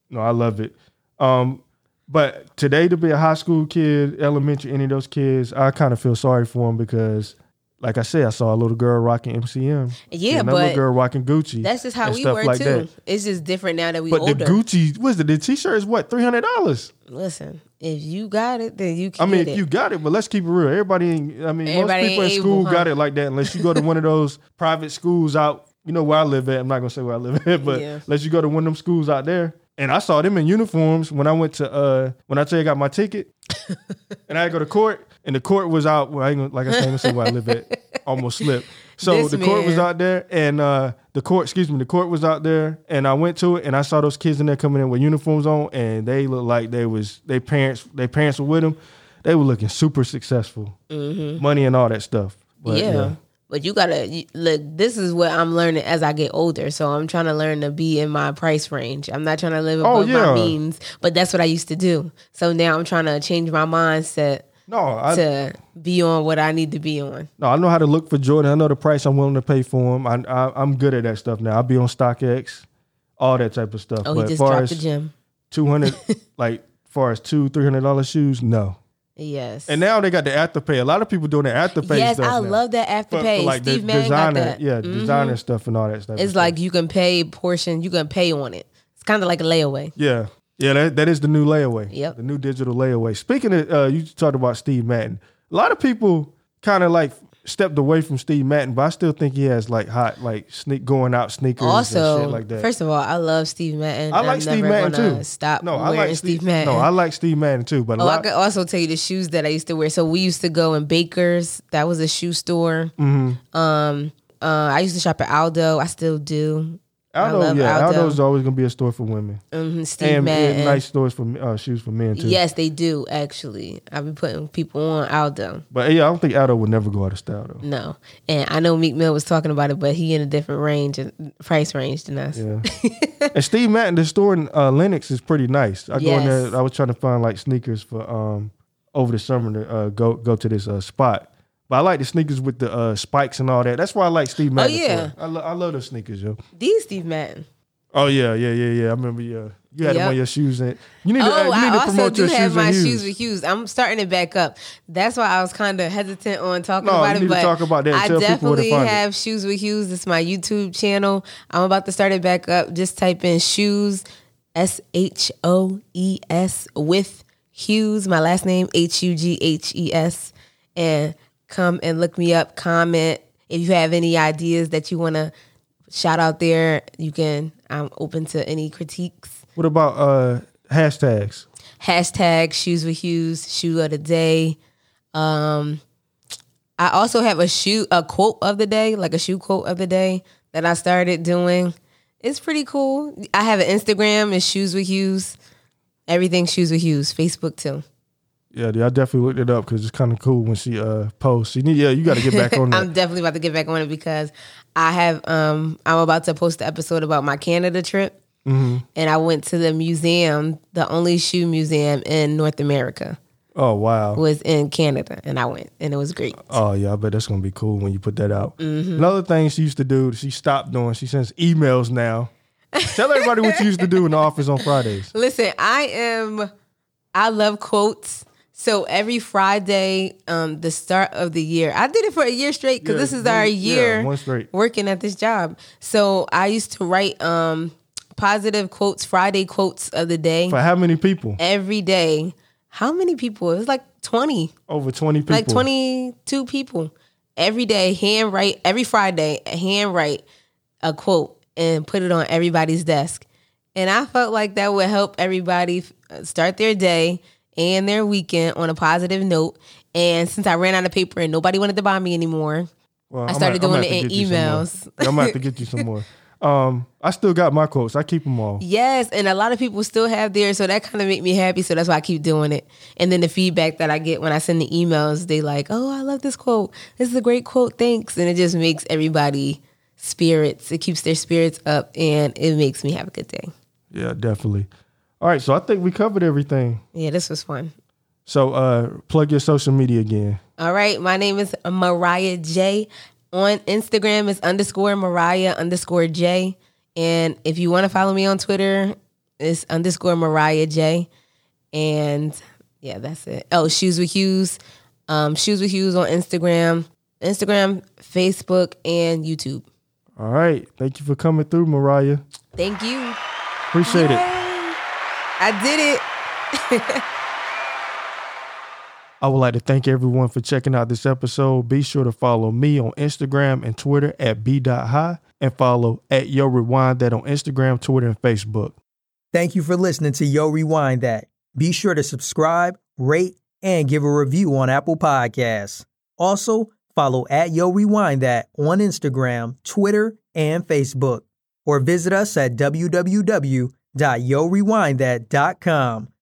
No, I love it. Um, but today to be a high school kid, elementary, any of those kids, I kind of feel sorry for them because, like I said, I saw a little girl rocking MCM. Yeah, another but little girl rocking Gucci. That's just how we were like too. that. It's just different now that we But older. the Gucci, what's it? The T-shirt is what three hundred dollars. Listen, if you got it, then you can I mean, if you got it, but let's keep it real. Everybody, I mean, Everybody most people in school able, huh? got it like that. Unless you go to one of those private schools out, you know where I live at. I'm not gonna say where I live at, but Yeah. unless you go to one of them schools out there. And I saw them in uniforms when I went to uh when I tell you I got my ticket, and I go to court, and the court was out. Well, I ain't like I said, I where I live at. Almost slipped. So This the court was out there, and uh the court, excuse me, the court was out there, and I went to it, and I saw those kids in there coming in with uniforms on, and they looked like they was they parents, their parents were with them. They were looking super successful, money and all that stuff. But, Mm-hmm. yeah. But you gotta look. This is what I'm learning as I get older. So I'm trying to learn to be in my price range. I'm not trying to live Oh, above yeah. my means, but that's what I used to do. So now I'm trying to change my mindset No, I to be on what I need to be on. no, I know how to look for Jordan. I know the price I'm willing to pay for him. I, I I'm good at that stuff now. I'll be on StockX, all that type of stuff. Oh, he but just far dropped as the gym. two hundred, like far as two three hundred dollar shoes, no. Yes. And now they got the afterpay. A lot of people doing the afterpay. yes, stuff I now. love that afterpay. like, Steve Madden designer, got that. Mm-hmm. yeah, designer stuff and all that stuff. It's like you can pay portion. You can pay on it. It's kind of like a layaway. Yeah. Yeah, that, that is the new layaway. Yep. The new digital layaway. Speaking of, uh, you talked about Steve Madden. A lot of people kind of like stepped away from Steve Madden, but I still think he has like hot, like sneak going out sneakers and Also, shit like that. first of all, I love Steve Madden. I I'm like Steve never Madden too. Stop no, I wearing like Steve Madden. No, I like Steve Madden too, but Oh, I lot. could also tell you the shoes that I used to wear. So we used to go in Baker's. That was a shoe store. Mm-hmm. Um, Uh, I used to shop at Aldo. I still do. I Aldo, yeah, Aldo. Aldo's always gonna be a store for women, hmm Steve and, Madden. nice stores for uh, shoes for men too. Yes, they do actually. I've been putting people on Aldo. but yeah, I don't think Aldo would never go out of style though. No, and I know Meek Mill was talking about it, but he in a different range and price range than us. Yeah. and Steve Madden, the store in uh, Lenox is pretty nice. I go in there. I was trying to find like sneakers for um over the summer to uh, go go to this uh, spot. But I like the sneakers with the uh, spikes and all that. That's why I like Steve Madden. Oh, yeah. I, lo- I love those sneakers, yo. These Steve Madden. Oh yeah, yeah, yeah, yeah. I remember. Yeah, you had them Yep. on your shoes, and you need to, uh, Oh, need I to also do have my and shoes with Hughes. I'm starting it back up. That's why I was kind of hesitant on talking No, about you it. to but talk about that. I Tell to definitely find it. have shoes with Hughes. It's my YouTube channel. I'm about to start it back up. Just type in shoes, S H O E S with Hughes. My last name H U G H E S, and come and look me up. Comment if you have any ideas that you want to shout out there. You can. I'm open to any critiques. What about uh hashtags? hashtag shoes with Hughes, shoe of the day. Um, I also have a shoe, a quote of the day, like a shoe quote of the day that I started doing. It's pretty cool. I have an Instagram, it's shoes with Hughes. Everything shoes with Hughes. Facebook too. Yeah, yeah, I definitely looked it up because it's kind of cool when she uh posts. You need, yeah, you got to get back on that. I'm definitely about to get back on it because I have um I'm about to post the episode about my Canada trip. Mm-hmm. And I went to the museum, the only shoe museum in North America oh wow. was in Canada, and I went, and it was great. Oh yeah, I bet that's gonna be cool when you put that out. Mm-hmm. Another thing she used to do, she stopped doing. She sends emails now. Tell everybody what you used to do in the office on Fridays. Listen, I am I love quotes. So every Friday, um, the start of the year, I did it for a year straight because Yeah, this is one- our year straight. working at this job. So I used to write um, positive quotes, Friday quotes of the day For how many people? every day. How many people? It was like twenty, Over twenty people. like twenty two people every day. Hand write every Friday. Hand write a quote and put it on everybody's desk. And I felt like that would help everybody start their day and their weekend on a positive note. And since I ran out of paper and nobody wanted to buy me anymore, Well, I started I'm doing it in get you some more. emails. I'm gonna have to get you some more. Um, I still got my quotes. I keep them all. yes, and a lot of people still have theirs, so that kind of make me happy. So that's why I keep doing it. And then the feedback that I get when I send the emails, they like, "Oh, I love this quote. This is a great quote. Thanks." And it just makes everybody spirits. It keeps their spirits up, and it makes me have a good day. Yeah, definitely. All right, so I think we covered everything. Yeah, this was fun. So uh plug your social media again. All right, my name is Mariah J. On Instagram is underscore Mariah underscore J. And if you want to follow me on Twitter, it's underscore Mariah J. And yeah, that's it. Oh, Shoes with Hughes. Um, Shoes with Hughes on Instagram, Instagram, Facebook, and YouTube. All right. Thank you for coming through, Mariah. Thank you. Appreciate it. Yay. I did it. I would like to thank everyone for checking out this episode. Be sure to follow me on Instagram and Twitter at b.high and follow at Yo Rewind that on Instagram, Twitter, and Facebook. Thank you for listening to Yo Rewind That. Be sure to subscribe, rate, and give a review on Apple Podcasts. Also, follow at Yo Rewind That on Instagram, Twitter, and Facebook. Or visit us at www.yorewindthat.com.